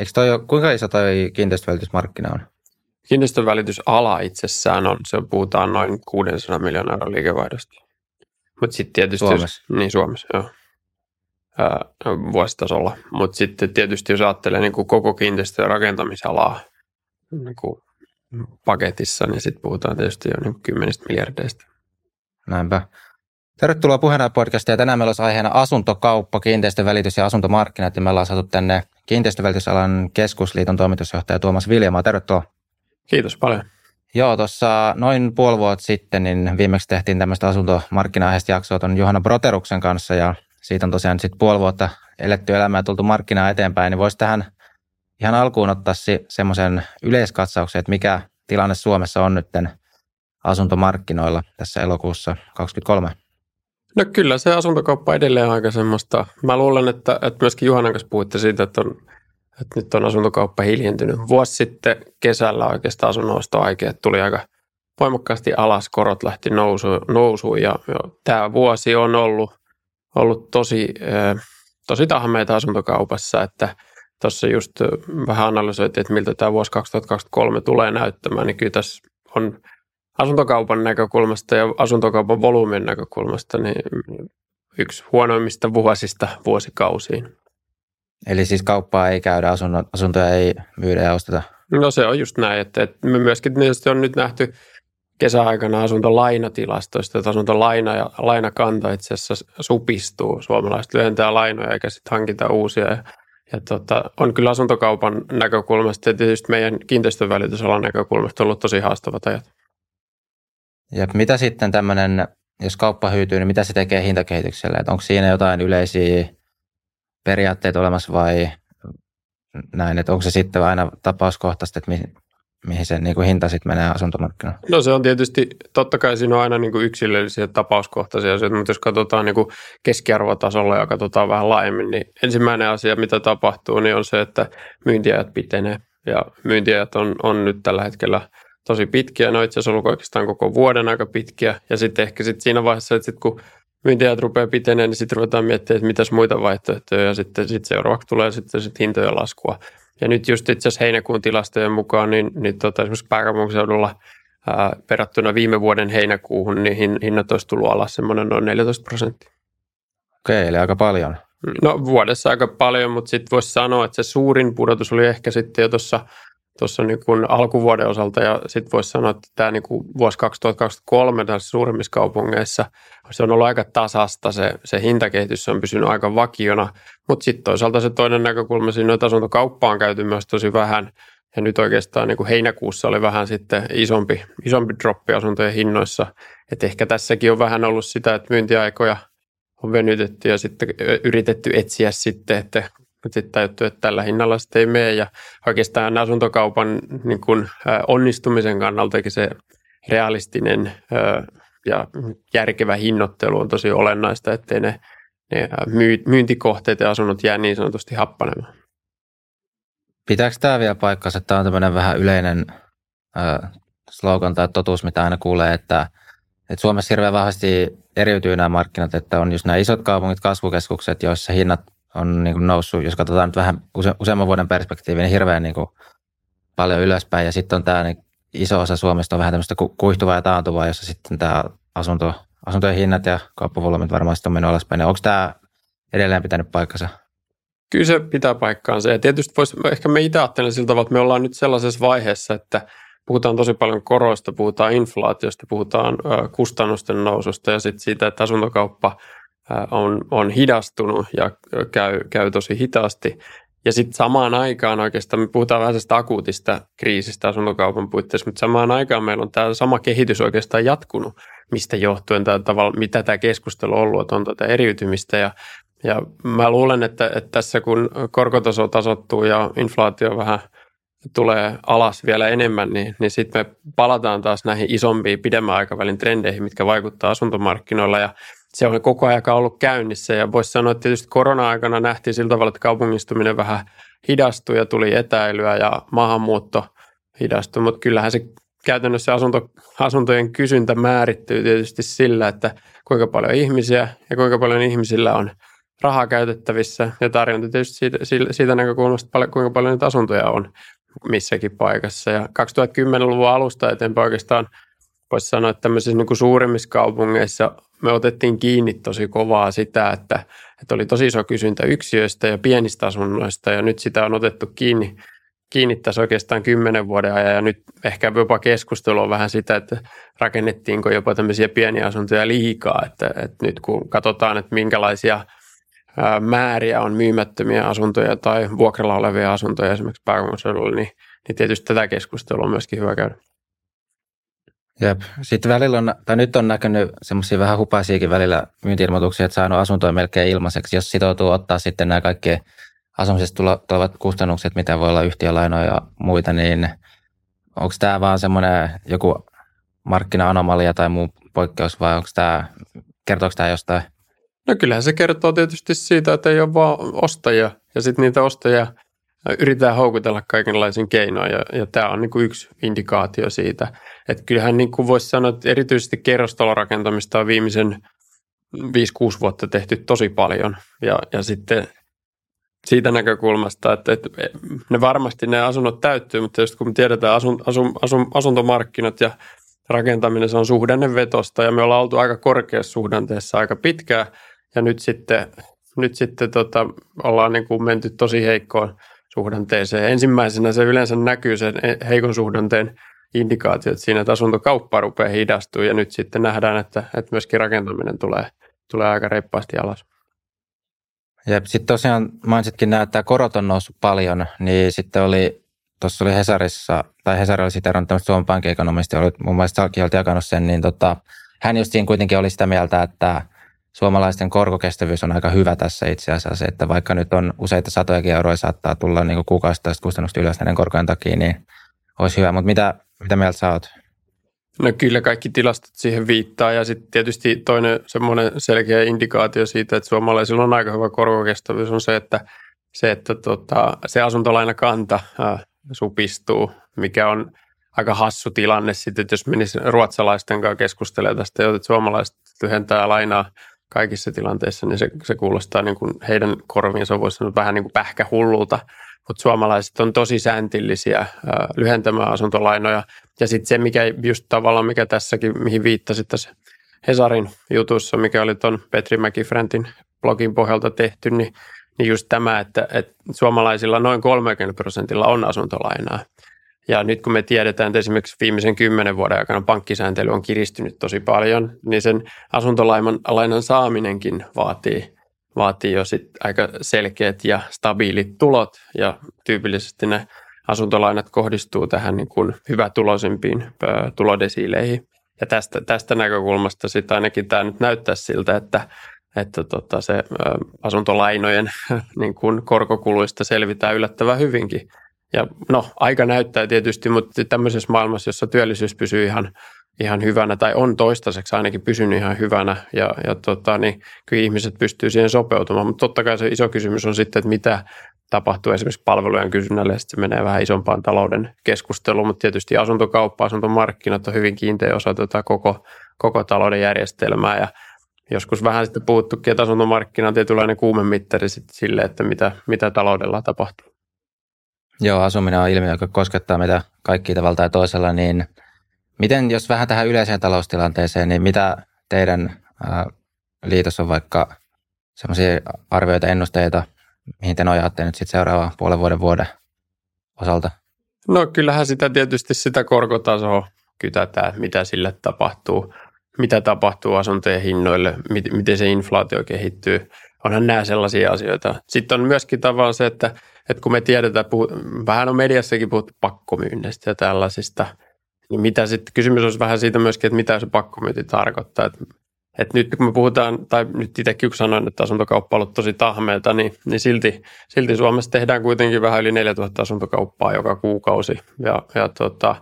Eikö toi, kuinka iso toi kiinteistövälitysmarkkina on? Kiinteistövälitysala itsessään on, se puhutaan noin 600 miljoonaa euroa liikevaihdosta. Mutta sitten tietysti... Suomessa? Jos, niin, Suomessa, joo. Ää, vuositasolla. Mutta sitten tietysti jos ajattelee niin kuin koko kiinteistö- ja rakentamisalaa niin kuin paketissa, niin sitten puhutaan tietysti jo niin kymmenistä miljardeista. Näinpä. Tervetuloa puheenjohtaja podcastiin. Tänään meillä olisi aiheena asuntokauppa, kiinteistövälitys ja asuntomarkkinat. Ja me ollaan saatu tänne kiinteistövälitysalan keskusliiton toimitusjohtaja Tuomas Viljamaa. Tervetuloa. Kiitos paljon. Joo, tuossa noin puoli vuotta sitten niin viimeksi tehtiin tämmöistä asuntomarkkina-aiheista jaksoa tuon Johanna Broteruksen kanssa ja siitä on tosiaan sitten puoli vuotta eletty elämää ja tultu markkinaa eteenpäin, niin voisi tähän ihan alkuun ottaa se, semmoisen yleiskatsauksen, että mikä tilanne Suomessa on nyt asuntomarkkinoilla tässä elokuussa 2023. No kyllä se asuntokauppa edelleen aika semmoista. Mä luulen, että, että myöskin Juhanan kanssa puhuitte siitä, että, on, että nyt on asuntokauppa hiljentynyt. Vuosi sitten kesällä oikeastaan asunnosto-aikeet tuli aika voimakkaasti alas, korot lähti nousuun, nousuun ja, ja tämä vuosi on ollut, ollut tosi, tosi tahmeita asuntokaupassa, että tuossa just vähän analysoitiin, että miltä tämä vuosi 2023 tulee näyttämään, niin kyllä tässä on asuntokaupan näkökulmasta ja asuntokaupan volyymin näkökulmasta niin yksi huonoimmista vuosista vuosikausiin. Eli siis kauppaa ei käydä, asuntoja ei myydä ja osteta? No se on just näin, että, että me myöskin tietysti on nyt nähty kesäaikana asuntolainatilastoista, että asuntolaina ja lainakanta itse asiassa supistuu. Suomalaiset lyhentää lainoja eikä sitten hankita uusia. Ja, ja tota, on kyllä asuntokaupan näkökulmasta ja tietysti meidän kiinteistövälitysalan näkökulmasta ollut tosi haastavat ajat. Ja mitä sitten tämmöinen, jos kauppa hyytyy, niin mitä se tekee hintakehitykselle? Että onko siinä jotain yleisiä periaatteita olemassa vai näin, että onko se sitten aina tapauskohtaista, että mihin, mihin se niin kuin hinta sitten menee asuntomarkkinoilla? No se on tietysti, totta kai siinä on aina niin kuin yksilöllisiä tapauskohtaisia asioita, mutta jos katsotaan niin kuin keskiarvotasolla ja katsotaan vähän laajemmin, niin ensimmäinen asia, mitä tapahtuu, niin on se, että myyntiajat pitenee. Ja myyntiajat on, on nyt tällä hetkellä – tosi pitkiä. Ne on itse asiassa ollut oikeastaan koko vuoden aika pitkiä. Ja sitten ehkä sit siinä vaiheessa, että sit kun myyntiajat rupeaa piteneen, niin sitten ruvetaan miettimään, että mitäs muita vaihtoehtoja. Ja sitten sit seuraavaksi tulee sitten sit hintojen laskua. Ja nyt just itse asiassa heinäkuun tilastojen mukaan, niin, niin tota, esimerkiksi pääkaupunkiseudulla ää, verrattuna viime vuoden heinäkuuhun, niin hinnat olisi tullut alas semmoinen noin 14 prosenttia. Okei, eli aika paljon. No vuodessa aika paljon, mutta sitten voisi sanoa, että se suurin pudotus oli ehkä sitten jo tuossa tuossa niin alkuvuoden osalta ja sitten voisi sanoa, että tämä niin kuin vuosi 2023 tässä suurimmissa kaupungeissa se on ollut aika tasasta, se, se hintakehitys on pysynyt aika vakiona, mutta sitten toisaalta se toinen näkökulma siinä, että asuntokauppa on käyty myös tosi vähän ja nyt oikeastaan niin kuin heinäkuussa oli vähän sitten isompi, isompi droppi asuntojen hinnoissa, että ehkä tässäkin on vähän ollut sitä, että myyntiaikoja on venytetty ja sitten yritetty etsiä sitten, että mutta sitten täytyy, että tällä hinnalla sitten ei mene. Ja oikeastaan asuntokaupan niin kun, onnistumisen kannaltakin se realistinen ja järkevä hinnoittelu on tosi olennaista, ettei ne, ne myyntikohteet ja asunnot jää niin sanotusti happanemaan. Pitääkö tämä vielä paikkansa, tämä on tämmöinen vähän yleinen äh, slogan tai totuus, mitä aina kuulee, että, että Suomessa hirveän vahvasti eriytyy nämä markkinat, että on just nämä isot kaupungit, kasvukeskukset, joissa hinnat on niin kuin noussut, jos katsotaan nyt vähän use, useamman vuoden perspektiiviä, niin hirveän niin kuin paljon ylöspäin. Ja sitten on tämä niin iso osa Suomesta on vähän tämmöistä kuihtuvaa ja taantuvaa, jossa sitten tämä asunto, asuntojen hinnat ja kauppavolyymit varmaan on mennyt alaspäin. Onko tämä edelleen pitänyt paikkansa? Kyllä se pitää paikkaansa. Ja tietysti voisi, ehkä me itse ajattelen sillä tavalla, että me ollaan nyt sellaisessa vaiheessa, että puhutaan tosi paljon koroista, puhutaan inflaatiosta, puhutaan kustannusten noususta ja sitten siitä, että asuntokauppa – on, on hidastunut ja käy, käy tosi hitaasti. Ja sitten samaan aikaan oikeastaan, me puhutaan vähän tästä akuutista kriisistä asuntokaupan puitteissa, mutta samaan aikaan meillä on tämä sama kehitys oikeastaan jatkunut, mistä johtuen tämä tavalla, mitä tämä keskustelu on ollut, että on tätä eriytymistä. Ja, ja mä luulen, että, että tässä kun korkotaso tasottuu ja inflaatio vähän tulee alas vielä enemmän, niin, niin sitten me palataan taas näihin isompiin pidemmän aikavälin trendeihin, mitkä vaikuttaa asuntomarkkinoilla. Ja se on koko ajan ollut käynnissä ja voisi sanoa, että tietysti korona-aikana nähtiin sillä tavalla, että kaupungistuminen vähän hidastui ja tuli etäilyä ja maahanmuutto hidastui, mutta kyllähän se käytännössä asunto, asuntojen kysyntä määrittyy tietysti sillä, että kuinka paljon ihmisiä ja kuinka paljon ihmisillä on rahaa käytettävissä ja tarjonta tietysti siitä, siitä näkökulmasta, kuinka paljon niitä asuntoja on missäkin paikassa. Ja 2010-luvun alusta eteenpäin oikeastaan voisi sanoa, että tämmöisissä niin kuin suurimmissa kaupungeissa me otettiin kiinni tosi kovaa sitä, että, että oli tosi iso kysyntä yksiöistä ja pienistä asunnoista ja nyt sitä on otettu kiinni, kiinni tässä oikeastaan kymmenen vuoden ajan ja nyt ehkä jopa keskustelu on vähän sitä, että rakennettiinko jopa tämmöisiä pieniä asuntoja liikaa, että, että nyt kun katsotaan, että minkälaisia määriä on myymättömiä asuntoja tai vuokralla olevia asuntoja esimerkiksi pääkaupunkiseudulla, niin, niin tietysti tätä keskustelua on myöskin hyvä käydä. Jep. Sitten välillä on, tai nyt on näkynyt semmoisia vähän hupaisiakin välillä myynti-ilmoituksia, että saanut asuntoja melkein ilmaiseksi, jos sitoutuu ottaa sitten nämä kaikki asumisesta tulevat kustannukset, mitä voi olla yhtiölainoja ja muita, niin onko tämä vaan semmoinen joku markkina-anomalia tai muu poikkeus vai onko tämä, kertooko tämä jostain? No kyllähän se kertoo tietysti siitä, että ei ole vaan ostajia ja sitten niitä ostajia yritetään houkutella kaikenlaisiin keinoin ja, ja tämä on niin kuin yksi indikaatio siitä – että kyllähän niin kuin voisi sanoa, että erityisesti kerrostalorakentamista on viimeisen 5-6 vuotta tehty tosi paljon. Ja, ja sitten siitä näkökulmasta, että, että ne varmasti ne asunnot täyttyy, mutta just kun me tiedetään asun, asun, asun, asuntomarkkinat ja rakentaminen, se on suhdannevetosta ja me ollaan oltu aika korkeassa suhdanteessa aika pitkään ja nyt sitten, nyt sitten tota, ollaan niin kuin menty tosi heikkoon suhdanteeseen. Ensimmäisenä se yleensä näkyy sen heikon suhdanteen indikaatiot siinä, että asuntokauppa rupeaa hidastumaan ja nyt sitten nähdään, että, että myöskin rakentaminen tulee, tulee aika reippaasti alas. Ja sitten tosiaan mainitsitkin nämä, että korot on noussut paljon, niin sitten oli, tuossa oli Hesarissa, tai Hesari oli sitä tämmöistä Suomen Pankin ekonomisti, oli mun mielestä Salki oli jakanut sen, niin tota, hän just siinä kuitenkin oli sitä mieltä, että suomalaisten korkokestävyys on aika hyvä tässä itse asiassa, että vaikka nyt on useita satoja euroja saattaa tulla niin kuukausittaiset kustannukset ylös näiden korkojen takia, niin olisi hyvä. Mutta mitä, mitä mieltä sä oot? No kyllä kaikki tilastot siihen viittaa ja sitten tietysti toinen semmoinen selkeä indikaatio siitä, että suomalaisilla on aika hyvä korkokestävyys on se, että se, että tota, se asuntolainakanta äh, supistuu, mikä on aika hassu tilanne sitten, että jos menisi ruotsalaisten kanssa keskustelemaan tästä, että suomalaiset lyhentää lainaa kaikissa tilanteissa, niin se, se kuulostaa niin kuin heidän korviinsa, voisi sanoa vähän niin kuin pähkähullulta mutta suomalaiset on tosi sääntillisiä lyhentämään asuntolainoja. Ja sitten se, mikä just tavallaan, mikä tässäkin, mihin viittasit tässä Hesarin jutussa, mikä oli tuon Petri Mäkifrentin blogin pohjalta tehty, niin, niin just tämä, että, että suomalaisilla noin 30 prosentilla on asuntolainaa. Ja nyt kun me tiedetään, että esimerkiksi viimeisen kymmenen vuoden aikana pankkisääntely on kiristynyt tosi paljon, niin sen asuntolainan saaminenkin vaatii vaatii jo sit aika selkeät ja stabiilit tulot ja tyypillisesti ne asuntolainat kohdistuu tähän niin kuin hyvätuloisempiin tulodesiileihin. Ja tästä, tästä näkökulmasta sitten ainakin tämä nyt näyttää siltä, että, että tota se asuntolainojen niin kuin korkokuluista selvitään yllättävän hyvinkin. Ja no, aika näyttää tietysti, mutta tämmöisessä maailmassa, jossa työllisyys pysyy ihan ihan hyvänä tai on toistaiseksi ainakin pysynyt ihan hyvänä ja, ja tota, niin kyllä ihmiset pystyy siihen sopeutumaan, mutta totta kai se iso kysymys on sitten, että mitä tapahtuu esimerkiksi palvelujen kysynnälle ja sitten se menee vähän isompaan talouden keskusteluun, mutta tietysti asuntokauppa, asuntomarkkinat on hyvin kiinteä osa tätä koko, koko talouden järjestelmää ja joskus vähän sitten puhuttukin, että asuntomarkkina on tietynlainen kuumemittari sille, että mitä, mitä taloudella tapahtuu. Joo, asuminen on ilmiö, joka koskettaa meitä kaikki tavalla tai toisella, niin – Miten, jos vähän tähän yleiseen taloustilanteeseen, niin mitä teidän ää, liitossa on vaikka sellaisia arvioita, ennusteita, mihin te nojaatte nyt sitten seuraavan puolen vuoden vuoden osalta? No kyllähän sitä tietysti sitä korkotasoa kytätään, mitä sille tapahtuu, mitä tapahtuu asuntojen hinnoille, miten se inflaatio kehittyy. Onhan nämä sellaisia asioita. Sitten on myöskin tavallaan se, että, että kun me tiedetään, vähän on mediassakin puhuttu pakkomyynnistä ja tällaisista – niin mitä sitten, kysymys olisi vähän siitä myöskin, että mitä se pakkomyynti tarkoittaa. Että, että nyt kun me puhutaan, tai nyt itsekin kun sanoin, että asuntokauppa on ollut tosi tahmeelta, niin, niin silti, silti Suomessa tehdään kuitenkin vähän yli 4000 asuntokauppaa joka kuukausi. Ja, ja tota,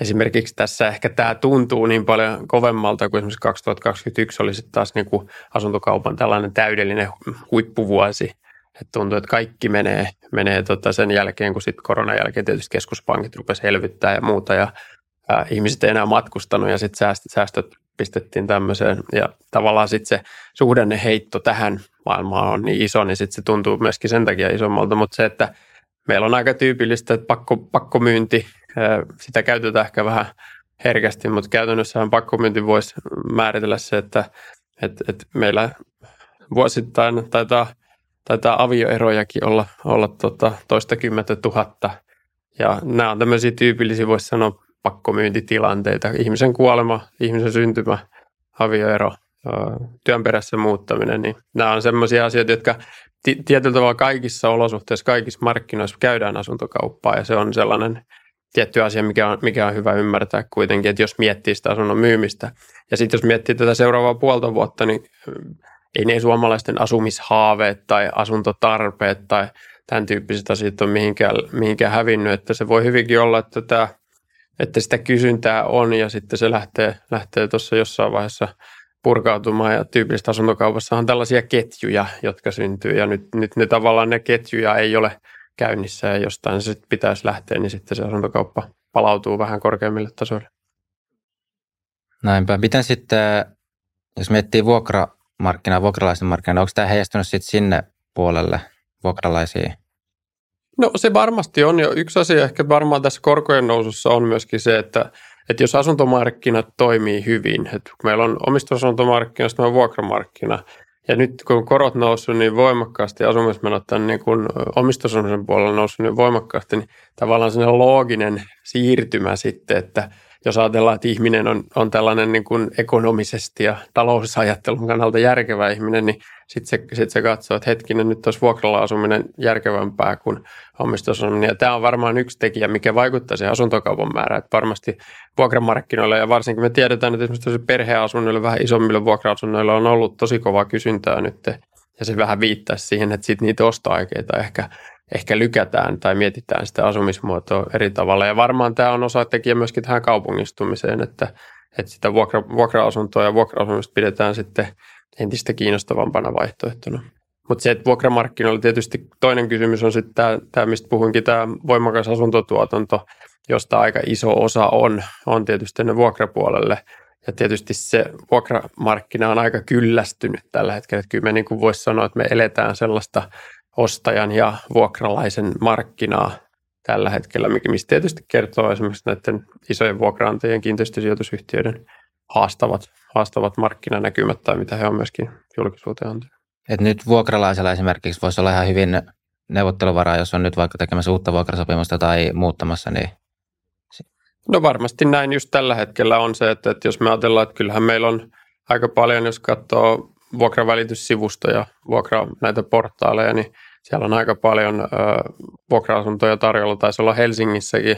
esimerkiksi tässä ehkä tämä tuntuu niin paljon kovemmalta kuin esimerkiksi 2021 oli sitten taas niin kuin asuntokaupan tällainen täydellinen huippuvuosi. Että tuntuu, että kaikki menee, menee tota sen jälkeen, kun sitten koronan jälkeen tietysti keskuspankit rupesivat elvyttää ja muuta. Ja ää, ihmiset ei enää matkustanut ja sitten säästöt, säästöt pistettiin tämmöiseen. Ja tavallaan sitten se heitto tähän maailma on niin iso, niin sitten se tuntuu myöskin sen takia isommalta, mutta se, että meillä on aika tyypillistä, että pakko, pakkomyynti, sitä käytetään ehkä vähän herkästi, mutta käytännössähän pakkomyynti voisi määritellä se, että, että, että meillä vuosittain taitaa, taitaa avioerojakin olla, olla tota, toista kymmentä tuhatta. Ja nämä on tämmöisiä tyypillisiä, voisi sanoa, pakkomyyntitilanteita. Ihmisen kuolema, ihmisen syntymä, avioero, työn perässä muuttaminen, niin nämä on sellaisia asioita, jotka tietyllä tavalla kaikissa olosuhteissa, kaikissa markkinoissa käydään asuntokauppaa ja se on sellainen tietty asia, mikä on, mikä on hyvä ymmärtää kuitenkin, että jos miettii sitä asunnon myymistä. Ja sitten jos miettii tätä seuraavaa puolta vuotta, niin ei ne suomalaisten asumishaaveet tai asuntotarpeet tai tämän tyyppiset asiat ole mihinkään, mihinkään hävinnyt, että se voi hyvinkin olla, että, tämä, että sitä kysyntää on ja sitten se lähtee, lähtee tuossa jossain vaiheessa purkautumaan. Ja tyypillistä asuntokaupassa on tällaisia ketjuja, jotka syntyy. Ja nyt, nyt ne tavallaan ne ketjuja ei ole käynnissä ja jostain se pitäisi lähteä, niin sitten se asuntokauppa palautuu vähän korkeammille tasoille. Näinpä. Miten sitten, jos miettii vuokramarkkinaa, vuokralaisen markkinaa, onko tämä heijastunut sitten sinne puolelle vuokralaisiin? No se varmasti on ja yksi asia ehkä varmaan tässä korkojen nousussa on myöskin se, että että jos asuntomarkkinat toimii hyvin, että meillä on omistusasuntomarkkina, sitten on vuokramarkkina, ja nyt kun korot noussut niin voimakkaasti, asumismenot on niin kuin omistusasumisen puolella noussut niin voimakkaasti, niin tavallaan sellainen looginen siirtymä sitten, että – jos ajatellaan, että ihminen on, on tällainen niin kuin ekonomisesti ja talousajattelun kannalta järkevä ihminen, niin sitten se, sit se katsoo, että hetkinen, nyt olisi vuokralla asuminen järkevämpää kuin omistusasuminen. Ja tämä on varmaan yksi tekijä, mikä vaikuttaa siihen asuntokaupan määrään. Että varmasti vuokramarkkinoilla ja varsinkin me tiedetään, että esimerkiksi perheasunnoilla, vähän isommilla vuokra-asunnoilla on ollut tosi kovaa kysyntää nyt ja se vähän viittaisi siihen, että sit niitä ostoaikeita ehkä ehkä lykätään tai mietitään sitä asumismuotoa eri tavalla. Ja varmaan tämä on osa tekijä myöskin tähän kaupungistumiseen, että, että sitä vuokra, vuokra-asuntoa ja vuokra-asumista pidetään sitten entistä kiinnostavampana vaihtoehtona. Mutta se, että vuokramarkkinoilla tietysti toinen kysymys on sitten tämä, tämä mistä puhuinkin, tämä voimakas asuntotuotanto, josta aika iso osa on, on tietysti ne vuokrapuolelle. Ja tietysti se vuokramarkkina on aika kyllästynyt tällä hetkellä. Että kyllä me niin kuin voisi sanoa, että me eletään sellaista ostajan ja vuokralaisen markkinaa tällä hetkellä, mistä tietysti kertoo esimerkiksi näiden isojen vuokraantajien kiinteistösijoitusyhtiöiden haastavat, haastavat markkinanäkymät tai mitä he on myöskin julkisuuteen antaneet. Et nyt vuokralaisella esimerkiksi voisi olla ihan hyvin neuvotteluvaraa, jos on nyt vaikka tekemässä uutta vuokrasopimusta tai muuttamassa, niin No varmasti näin just tällä hetkellä on se, että, että jos me ajatellaan, että kyllähän meillä on aika paljon, jos katsoo vuokravälityssivustoja, vuokra näitä portaaleja, niin siellä on aika paljon ö, vuokra-asuntoja tarjolla. Taisi olla Helsingissäkin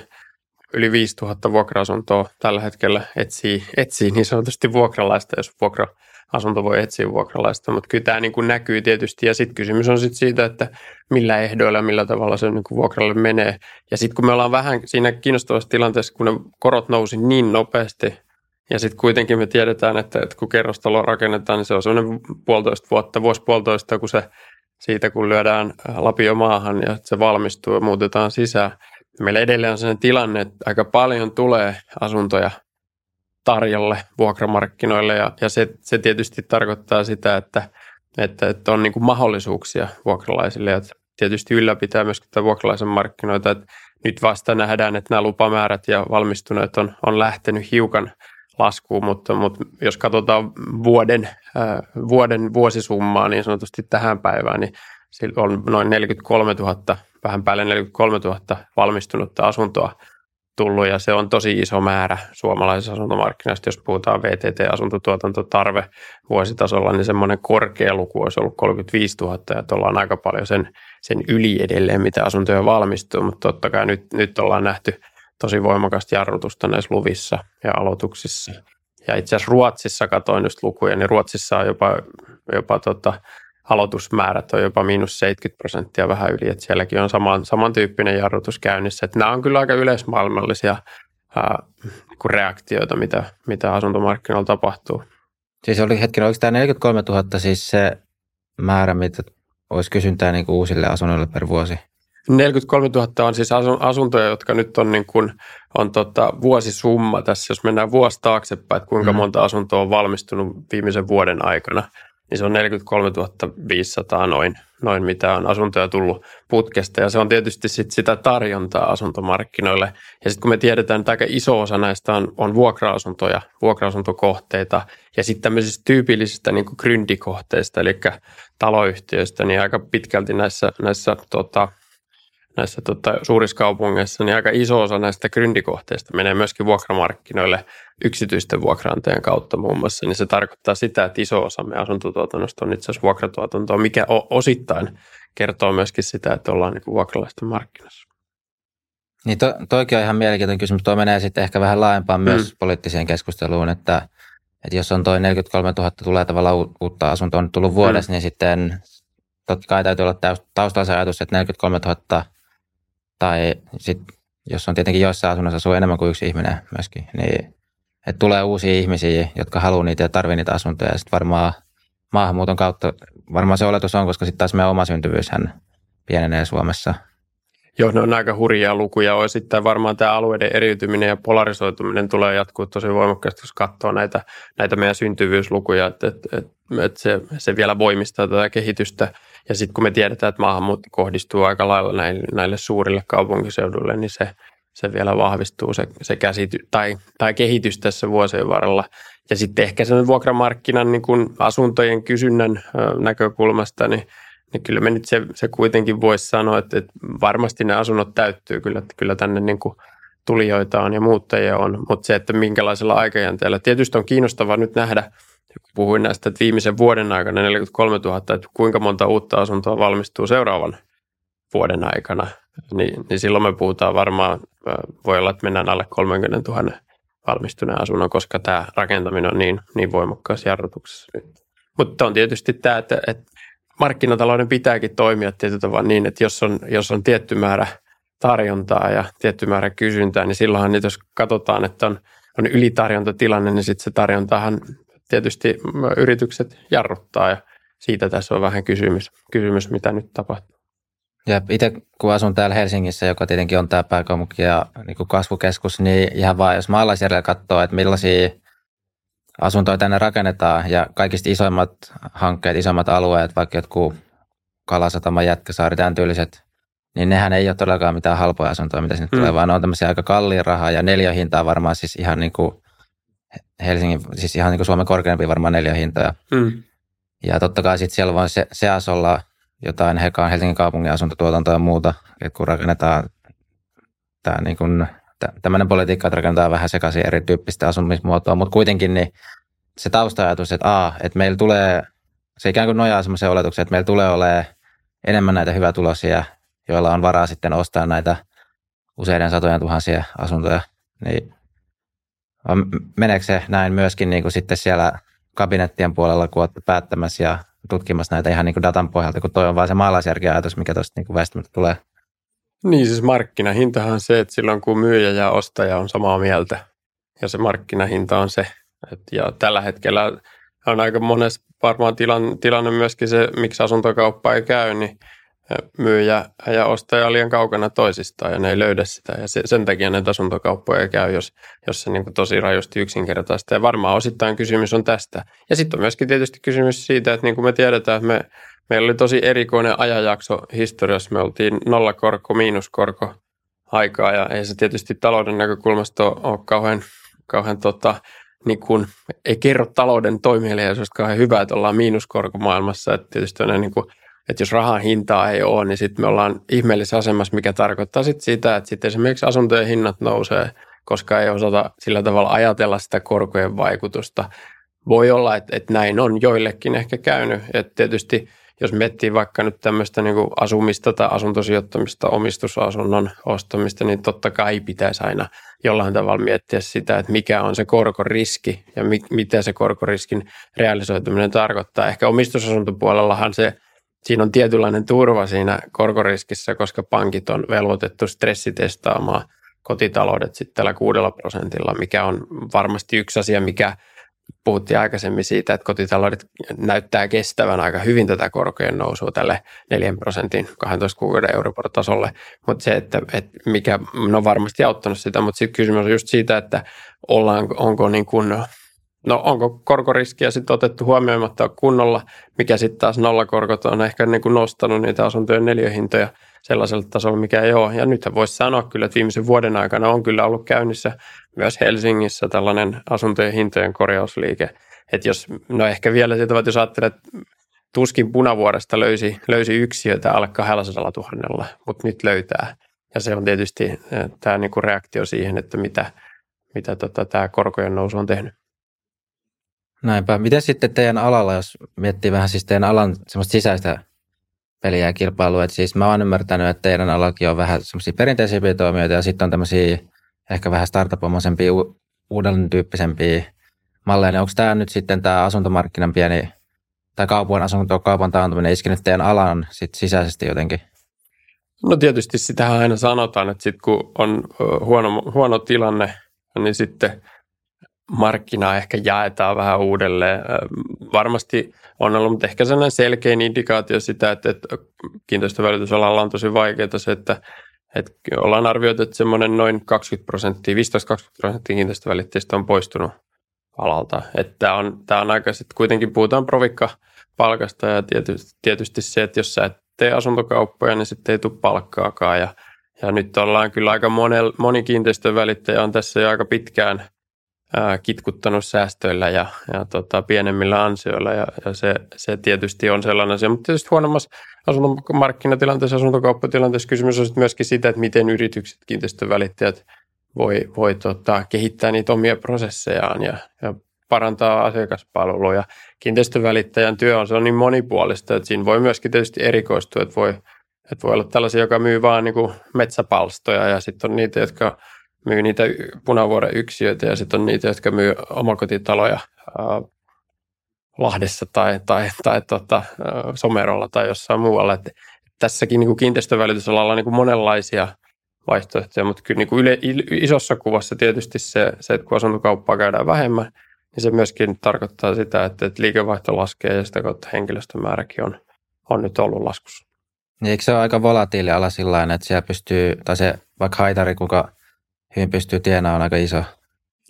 yli 5000 vuokra-asuntoa tällä hetkellä etsii, etsii niin sanotusti vuokralaista, jos vuokra-asunto voi etsiä vuokralaista. Mutta kyllä tämä niin kuin näkyy tietysti. Ja sitten kysymys on sit siitä, että millä ehdoilla millä tavalla se niin kuin vuokralle menee. Ja sitten kun me ollaan vähän siinä kiinnostavassa tilanteessa, kun ne korot nousi niin nopeasti, ja sitten kuitenkin me tiedetään, että, että kun kerrostalo rakennetaan, niin se on sellainen puolitoista vuotta, vuosi puolitoista, kun se siitä, kun lyödään lapio maahan ja se valmistuu ja muutetaan sisään. Meillä edelleen on sellainen tilanne, että aika paljon tulee asuntoja tarjolle vuokramarkkinoille ja, ja se, se tietysti tarkoittaa sitä, että, että, että on niin kuin mahdollisuuksia vuokralaisille ja tietysti ylläpitää tätä vuokralaisen markkinoita. Että nyt vasta nähdään, että nämä lupamäärät ja valmistuneet on, on lähtenyt hiukan laskuun, mutta, mutta jos katsotaan vuoden, äh, vuoden vuosisummaa niin sanotusti tähän päivään, niin sillä on noin 43 000, vähän päälle 43 000 valmistunutta asuntoa tullut ja se on tosi iso määrä suomalaisessa asuntomarkkinassa. Jos puhutaan VTT-asuntotuotantotarve vuositasolla, niin semmoinen korkea luku olisi ollut 35 000 ja ollaan aika paljon sen, sen yli edelleen, mitä asuntoja valmistuu, mutta totta kai nyt, nyt ollaan nähty tosi voimakasta jarrutusta näissä luvissa ja aloituksissa. Ja itse asiassa Ruotsissa katoin just lukuja, niin Ruotsissa on jopa, jopa tota, aloitusmäärät on jopa miinus 70 prosenttia vähän yli, että sielläkin on saman, samantyyppinen jarrutus käynnissä. Että nämä on kyllä aika yleismaailmallisia ää, niin reaktioita, mitä, mitä asuntomarkkinoilla tapahtuu. Siis oli hetken, oliko tämä 43 000 siis se määrä, mitä olisi kysyntää niin uusille asunnoille per vuosi? 43 000 on siis asuntoja, jotka nyt on, niin kuin, on tota vuosisumma tässä, jos mennään vuosi taaksepäin, että kuinka mm. monta asuntoa on valmistunut viimeisen vuoden aikana. niin se on 43 500 noin, noin mitä on asuntoja tullut putkesta. Ja se on tietysti sit sitä tarjontaa asuntomarkkinoille. Ja sitten kun me tiedetään, että aika iso osa näistä on, on vuokra-asuntoja, vuokra-asuntokohteita ja sitten tämmöisistä tyypillisistä niin gryndikohteista, eli taloyhtiöistä, niin aika pitkälti näissä, näissä tota, näissä tota, suurissa kaupungeissa, niin aika iso osa näistä gryndikohteista menee myöskin vuokramarkkinoille yksityisten vuokraantajien kautta muun muassa, niin se tarkoittaa sitä, että iso osa meidän asuntotuotannosta on itse asiassa vuokratuotantoa, mikä osittain kertoo myöskin sitä, että ollaan niin vuokralaisten markkinassa. Niin to, toikin on ihan mielenkiintoinen kysymys. Tuo menee sitten ehkä vähän laajempaan myös mm. poliittiseen keskusteluun, että, että jos on toi 43 000 tulee tavallaan uutta asuntoa on tullut vuodessa, mm. niin sitten totta kai täytyy olla taustalla se ajatus, että 43 000 tai sit, jos on tietenkin joissain asunnossa asuu enemmän kuin yksi ihminen myöskin, niin että tulee uusia ihmisiä, jotka haluaa niitä ja tarvitsevat niitä asuntoja. Ja sitten varmaan maahanmuuton kautta, varmaan se oletus on, koska sitten taas meidän oma syntyvyyshän pienenee Suomessa. Joo, ne on aika hurjia lukuja. Osittain varmaan tämä alueiden eriytyminen ja polarisoituminen tulee jatkuu tosi voimakkaasti, jos katsoo näitä, näitä meidän syntyvyyslukuja, että, että, että, että se, se vielä voimistaa tätä kehitystä – ja sitten kun me tiedetään, että maahanmuutto kohdistuu aika lailla näille, näille suurille kaupunkiseuduille, niin se, se vielä vahvistuu se, se käsity, tai, tai kehitys tässä vuosien varrella. Ja sitten ehkä sen vuokramarkkinan niin kun asuntojen kysynnän näkökulmasta, niin, niin kyllä me nyt se, se kuitenkin voisi sanoa, että, että varmasti ne asunnot täyttyy kyllä, kyllä tänne niin kuin tulijoita on ja muuttajia on, mutta se, että minkälaisella aikajänteellä. Tietysti on kiinnostavaa nyt nähdä – puhuin näistä, että viimeisen vuoden aikana 43 000, että kuinka monta uutta asuntoa valmistuu seuraavan vuoden aikana, niin, niin silloin me puhutaan varmaan, voi olla, että mennään alle 30 000 valmistuneen asunnon, koska tämä rakentaminen on niin, niin voimakkaassa jarrutuksessa. Mutta on tietysti tämä, että, että markkinatalouden pitääkin toimia tietyllä tavalla niin, että jos on, jos on tietty määrä tarjontaa ja tietty määrä kysyntää, niin silloinhan jos katsotaan, että on, on ylitarjontatilanne, niin sitten se tarjontahan tietysti yritykset jarruttaa ja siitä tässä on vähän kysymys, kysymys mitä nyt tapahtuu. Ja itse kun asun täällä Helsingissä, joka tietenkin on tämä pääkaupunki ja niin kasvukeskus, niin ihan vaan jos maalaisjärjellä katsoo, että millaisia asuntoja tänne rakennetaan ja kaikista isoimmat hankkeet, isommat alueet, vaikka jotkut Kalasatama, Jätkäsaari, tämän tyyliset, niin nehän ei ole todellakaan mitään halpoja asuntoja, mitä sinne mm. tulee, vaan ne on tämmöisiä aika kalliin rahaa ja neliöhintaa varmaan siis ihan niin kuin Helsingin, siis ihan niin kuin Suomen korkeampi varmaan neljä hintoja. Mm. Ja totta kai sitten siellä voi se, seas olla jotain hekaan Helsingin kaupungin asuntotuotantoa ja muuta, että kun rakennetaan tämä niin kuin, tämmöinen politiikka, että rakennetaan vähän sekaisin erityyppistä asumismuotoa, mutta kuitenkin niin se tausta-ajatus, että, a, että meillä tulee, se ikään kuin nojaa semmoiseen oletukseen, että meillä tulee olemaan enemmän näitä hyvätulosia, joilla on varaa sitten ostaa näitä useiden satojen tuhansia asuntoja, niin meneekö se näin myöskin niin kuin sitten siellä kabinettien puolella, kun olette päättämässä ja tutkimassa näitä ihan niin kuin datan pohjalta, kun toi on vaan se maalaisjärkiajatus, mikä tuosta niin väistämättä tulee? Niin siis markkinahintahan on se, että silloin kun myyjä ja ostaja on samaa mieltä ja se markkinahinta on se. että ja tällä hetkellä on aika monessa varmaan tilanne, tilanne myöskin se, miksi asuntokauppa ei käy, niin myyjä ja ostaja on liian kaukana toisistaan ja ne ei löydä sitä. Ja se, sen takia näitä asuntokauppoja käy, jos, jos se niin tosi rajusti yksinkertaista. Ja varmaan osittain kysymys on tästä. Ja sitten on myöskin tietysti kysymys siitä, että niin kuin me tiedetään, että me, meillä oli tosi erikoinen ajanjakso historiassa. Me oltiin nollakorko, miinuskorko aikaa ja ei se tietysti talouden näkökulmasta ole, kauhean, kauhean tota, niin kuin, ei kerro talouden toimielijaisuudesta kauhean hyvä, että ollaan miinuskorkomaailmassa. Että tietysti on niin kuin että jos rahan hintaa ei ole, niin sitten me ollaan ihmeellisessä asemassa, mikä tarkoittaa sitten sitä, että sitten esimerkiksi asuntojen hinnat nousee, koska ei osata sillä tavalla ajatella sitä korkojen vaikutusta. Voi olla, että, että näin on joillekin ehkä käynyt. Että tietysti jos miettii vaikka nyt tämmöistä niin asumista tai asuntosijoittamista, omistusasunnon ostamista, niin totta kai pitäisi aina jollain tavalla miettiä sitä, että mikä on se korkoriski ja mi- mitä se korkoriskin realisoituminen tarkoittaa. Ehkä omistusasuntopuolellahan se – siinä on tietynlainen turva siinä korkoriskissä, koska pankit on velvoitettu stressitestaamaan kotitaloudet sitten tällä kuudella prosentilla, mikä on varmasti yksi asia, mikä puhuttiin aikaisemmin siitä, että kotitaloudet näyttää kestävän aika hyvin tätä korkojen nousua tälle 4 prosentin 12 kuukauden Euribor-tasolle, mutta se, että, että mikä, no varmasti auttanut sitä, mutta sitten kysymys on just siitä, että ollaan, onko niin kuin No onko korkoriskiä sitten otettu huomioimatta kunnolla, mikä sitten taas nollakorkot on ehkä niin kuin nostanut niitä asuntojen neljöhintoja sellaisella tasolla, mikä ei ole. Ja nythän voisi sanoa kyllä, että viimeisen vuoden aikana on kyllä ollut käynnissä myös Helsingissä tällainen asuntojen hintojen korjausliike. Että jos, no ehkä vielä sitä, että jos ajattelee, että tuskin punavuoresta löysi, löysi yksiöitä alle 200 000, mutta nyt löytää. Ja se on tietysti eh, tämä niinku reaktio siihen, että mitä, mitä tota, tämä korkojen nousu on tehnyt. Näinpä. Miten sitten teidän alalla, jos miettii vähän siis teidän alan semmoista sisäistä peliä ja kilpailua, että siis mä oon ymmärtänyt, että teidän alakin on vähän semmoisia perinteisempiä toimijoita ja sitten on tämmöisiä ehkä vähän startup-omaisempia, uuden tyyppisempiä malleja, niin onko tämä nyt sitten tämä asuntomarkkinan pieni tai kaupan asuntokaupan taantuminen iskenyt teidän alan sit sisäisesti jotenkin? No tietysti sitähän aina sanotaan, että sit kun on huono, huono tilanne, niin sitten markkinaa ehkä jaetaan vähän uudelleen. Varmasti on ollut, mutta ehkä sellainen selkein indikaatio sitä, että, että kiinteistövälitysalalla on tosi vaikeaa se, että, että ollaan arvioitu, että semmoinen noin 20 prosenttia, 15-20 prosenttia kiinteistövälitteistä on poistunut alalta. Että tämä on, tämä on aika sitten kuitenkin puhutaan provikka palkasta ja tietysti, tietysti se, että jos sä et tee asuntokauppoja, niin sitten ei tule palkkaakaan ja, ja nyt ollaan kyllä aika monel, moni kiinteistövälittäjä on tässä jo aika pitkään ää, kitkuttanut säästöillä ja, ja tota, pienemmillä ansioilla ja, ja se, se, tietysti on sellainen asia, mutta tietysti huonommassa asuntomarkkinatilanteessa, asuntokauppatilanteessa kysymys on myöskin sitä, että miten yritykset, kiinteistövälittäjät voi, voi tota, kehittää niitä omia prosessejaan ja, ja parantaa asiakaspalvelua. kiinteistövälittäjän työ on, se on niin monipuolista, että siinä voi myöskin tietysti erikoistua, että voi, että voi olla tällaisia, joka myy vaan niin kuin metsäpalstoja ja sitten on niitä, jotka myy niitä punavuoren yksiöitä ja sitten on niitä, jotka myy omakotitaloja ää, Lahdessa tai, tai, tai tota, Somerolla tai jossain muualla. Et tässäkin niin kuin kiinteistövälitysalalla on niin kuin monenlaisia vaihtoehtoja, mutta kyllä niin kuin yle, isossa kuvassa tietysti se, se, että kun asuntokauppaa käydään vähemmän, niin se myöskin tarkoittaa sitä, että, että liikevaihto laskee ja sitä kautta henkilöstömääräkin on, on nyt ollut laskussa. Niin eikö se ole aika volatiili ala sillä että siellä pystyy, tai se vaikka haitari, kuka hyvin pystyy tienaamaan, aika iso?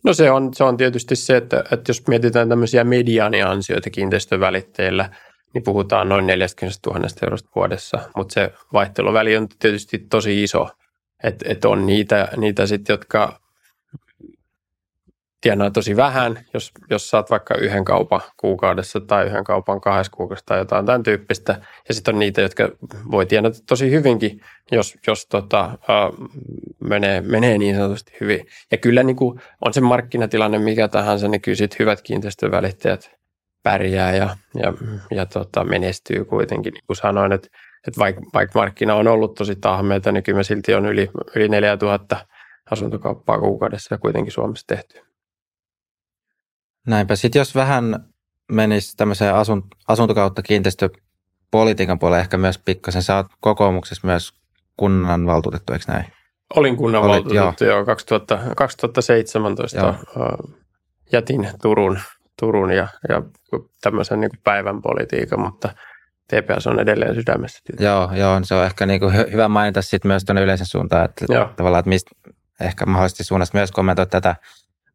No se on, se on tietysti se, että, että jos mietitään tämmöisiä mediaaniansioita kiinteistövälitteillä, niin puhutaan noin 40 000 eurosta vuodessa, mutta se vaihteluväli on tietysti tosi iso. Että et on niitä, niitä sitten, jotka tienaa tosi vähän, jos, jos saat vaikka yhden kaupan kuukaudessa tai yhden kaupan kahdessa kuukaudessa tai jotain tämän tyyppistä. Ja sitten on niitä, jotka voi tienata tosi hyvinkin, jos, jos tota, äh, menee, menee niin sanotusti hyvin. Ja kyllä niin kuin on se markkinatilanne mikä tahansa, niin kyllä sitten hyvät kiinteistövälittäjät pärjää ja, ja, ja tota, menestyy kuitenkin. Niin kuin sanoin, että, että vaikka, vaikka markkina on ollut tosi tahmeita, niin kyllä me silti on yli, yli 4000 asuntokauppaa kuukaudessa kuitenkin Suomessa tehty. Näinpä. Sitten jos vähän menisi tämmöiseen asun, asuntokautta kiinteistöpolitiikan puolelle ehkä myös pikkasen. Sä oot kokoomuksessa myös kunnanvaltuutettu, eikö näin? Olin kunnanvaltuutettu jo 2000, 2017. Joo. Jätin Turun, Turun ja, ja tämmöisen niin kuin päivän politiikan, mutta TPS on edelleen sydämessä. Tietysti. Joo, joo, se on ehkä niin kuin hyvä mainita sitten myös tuonne yleisen suuntaan, että joo. tavallaan, että mistä ehkä mahdollisesti suunnasta myös kommentoi tätä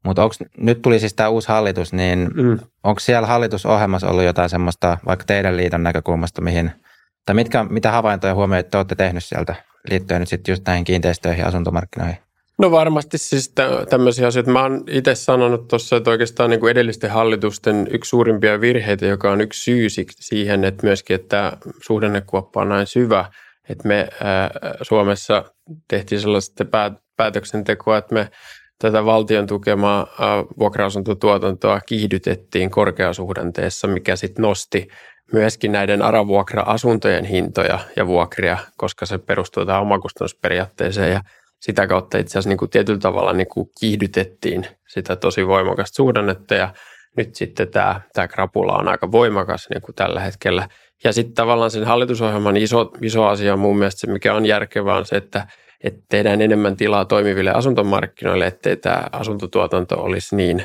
mutta nyt tuli siis tämä uusi hallitus, niin mm. onko siellä hallitusohjelmassa ollut jotain semmoista, vaikka teidän liiton näkökulmasta, mihin, tai mitkä, mitä havaintoja huomioita te olette tehnyt sieltä liittyen nyt sitten just näihin kiinteistöihin ja asuntomarkkinoihin? No varmasti siis tämmöisiä asioita. Mä oon itse sanonut tuossa, että oikeastaan niin kuin edellisten hallitusten yksi suurimpia virheitä, joka on yksi syy siihen, että myöskin, että suhdannekuoppa on näin syvä, että me ää, Suomessa tehtiin sellaista päätöksentekoa, että me tätä valtion tukemaa vuokra-asuntotuotantoa kiihdytettiin korkeasuhdanteessa, mikä sitten nosti myöskin näiden aravuokra-asuntojen hintoja ja vuokria, koska se perustuu tähän omakustannusperiaatteeseen ja sitä kautta itse asiassa niin kuin tietyllä tavalla niin kuin kiihdytettiin sitä tosi voimakasta suhdannetta ja nyt sitten tämä, tämä krapula on aika voimakas niin kuin tällä hetkellä. Ja sitten tavallaan sen hallitusohjelman iso, iso asia mun mielestä se, mikä on järkevää, on se, että – että tehdään enemmän tilaa toimiville asuntomarkkinoille, ettei tämä asuntotuotanto olisi niin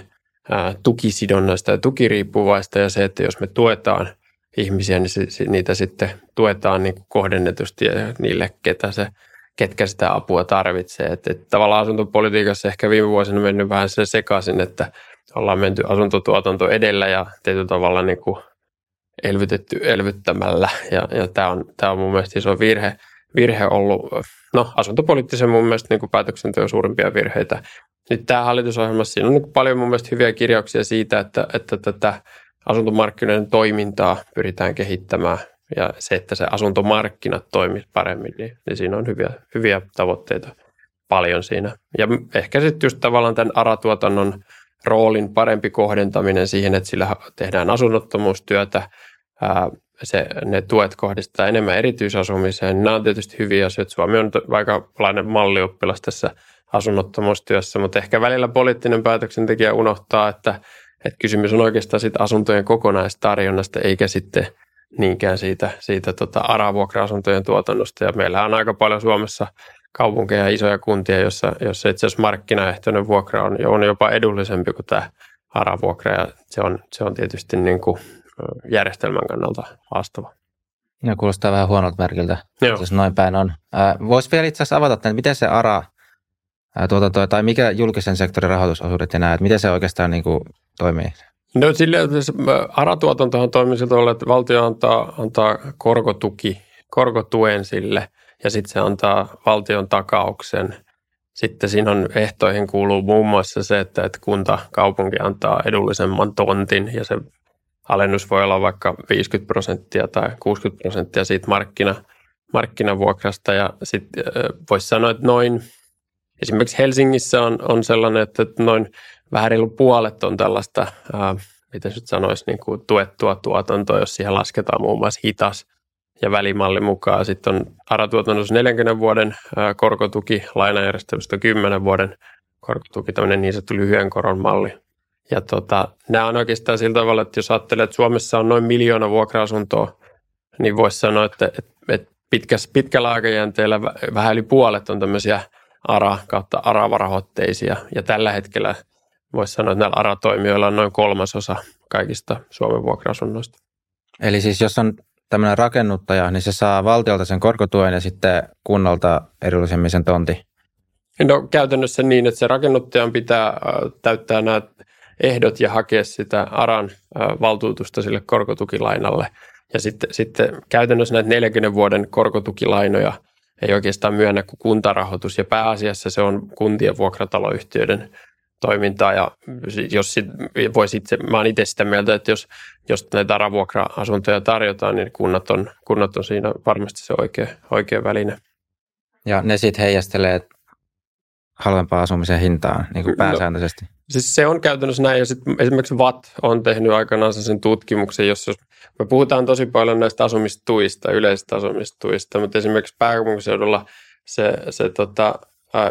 tukisidonnaista ja tukiriippuvaista ja se, että jos me tuetaan ihmisiä, niin se, niitä sitten tuetaan niin kohdennetusti ja niille, ketä se, ketkä sitä apua tarvitsee. Että, että tavallaan asuntopolitiikassa ehkä viime vuosina mennyt vähän se sekaisin, että ollaan menty asuntotuotanto edellä ja tietyllä tavalla niin elvytetty elvyttämällä. Ja, ja tämä, on, tämä on mun mielestä iso virhe, virhe ollut, no asuntopoliittisen mun mielestä niin kuin päätöksenteon suurimpia virheitä. Nyt tämä hallitusohjelma, siinä on niin paljon mun mielestä hyviä kirjauksia siitä, että, että tätä asuntomarkkinoiden toimintaa pyritään kehittämään ja se, että se asuntomarkkinat toimisi paremmin, niin, niin siinä on hyviä, hyviä tavoitteita paljon siinä. Ja ehkä sitten just tavallaan tämän ARA-tuotannon roolin parempi kohdentaminen siihen, että sillä tehdään asunnottomuustyötä, ää, se, ne tuet kohdistaa enemmän erityisasumiseen. Nämä on tietysti hyviä asioita. Suomi on lainen mallioppilas tässä asunnottomuustyössä, mutta ehkä välillä poliittinen päätöksentekijä unohtaa, että, että kysymys on oikeastaan siitä asuntojen kokonaistarjonnasta, eikä sitten niinkään siitä, siitä tota ARA-vuokra-asuntojen tuotannosta. Ja meillä on aika paljon Suomessa kaupunkeja ja isoja kuntia, jossa, jossa itse asiassa markkinaehtoinen vuokra on, on jopa edullisempi kuin tämä ARA-vuokra. Ja se on, se on tietysti niin kuin järjestelmän kannalta haastava. Ja kuulostaa vähän huonolta merkiltä, Joo. jos noin päin on. Voisi vielä itse asiassa avata, että miten se ARA tuotanto, tai mikä julkisen sektorin rahoitusosuudet ja näet, miten se oikeastaan niin kuin toimii? No sille, ARA-tuotantohan toimii sillä tavalla, että valtio antaa, antaa korkotuki, korkotuen sille ja sitten se antaa valtion takauksen. Sitten siinä on ehtoihin kuuluu muun muassa se, että, että kunta, kaupunki antaa edullisemman tontin ja se alennus voi olla vaikka 50 prosenttia tai 60 prosenttia siitä markkina, markkinavuokrasta ja sitten voisi sanoa, että noin esimerkiksi Helsingissä on, on sellainen, että noin vähän reilu puolet on tällaista, ää, miten nyt sanoisi, niin kuin tuettua tuotantoa, jos siihen lasketaan muun muassa hitas ja välimalli mukaan. Sitten on ARA-tuotannossa 40 vuoden korkotuki, lainajärjestelmästä 10 vuoden korkotuki, tämmöinen niin sanottu lyhyen koron malli. Ja tota, nämä on oikeastaan sillä tavalla, että jos ajattelee, että Suomessa on noin miljoona vuokra-asuntoa, niin voisi sanoa, että, että, että pitkässä, pitkällä aikajänteellä vähän yli puolet on tämmöisiä ARA kautta ARA-rahoitteisia. Ja tällä hetkellä voisi sanoa, että näillä ARA-toimijoilla on noin kolmasosa kaikista Suomen vuokra-asunnoista. Eli siis jos on tämmöinen rakennuttaja, niin se saa valtiolta sen korkotuen ja sitten kunnalta edullisemmin sen tonti? No käytännössä niin, että se rakennuttajan pitää täyttää nämä ehdot ja hakea sitä ARAN valtuutusta sille korkotukilainalle. Ja sitten, sitten käytännössä näitä 40 vuoden korkotukilainoja ei oikeastaan myönnä kuin kuntarahoitus ja pääasiassa se on kuntien vuokrataloyhtiöiden toimintaa ja jos sit, vois itse, mä oon itse sitä mieltä, että jos, jos näitä aravuokra-asuntoja tarjotaan, niin kunnat on, kunnat on siinä varmasti se oikea, oikea väline. Ja ne sitten heijastelee halvempaa asumisen hintaa niin kuin no, pääsääntöisesti? No, siis se on käytännössä näin, ja sitten esimerkiksi VAT on tehnyt aikanaan sen tutkimuksen, jossa me puhutaan tosi paljon näistä asumistuista, yleisistä asumistuista, mutta esimerkiksi pääkaupunkiseudulla se, se tota,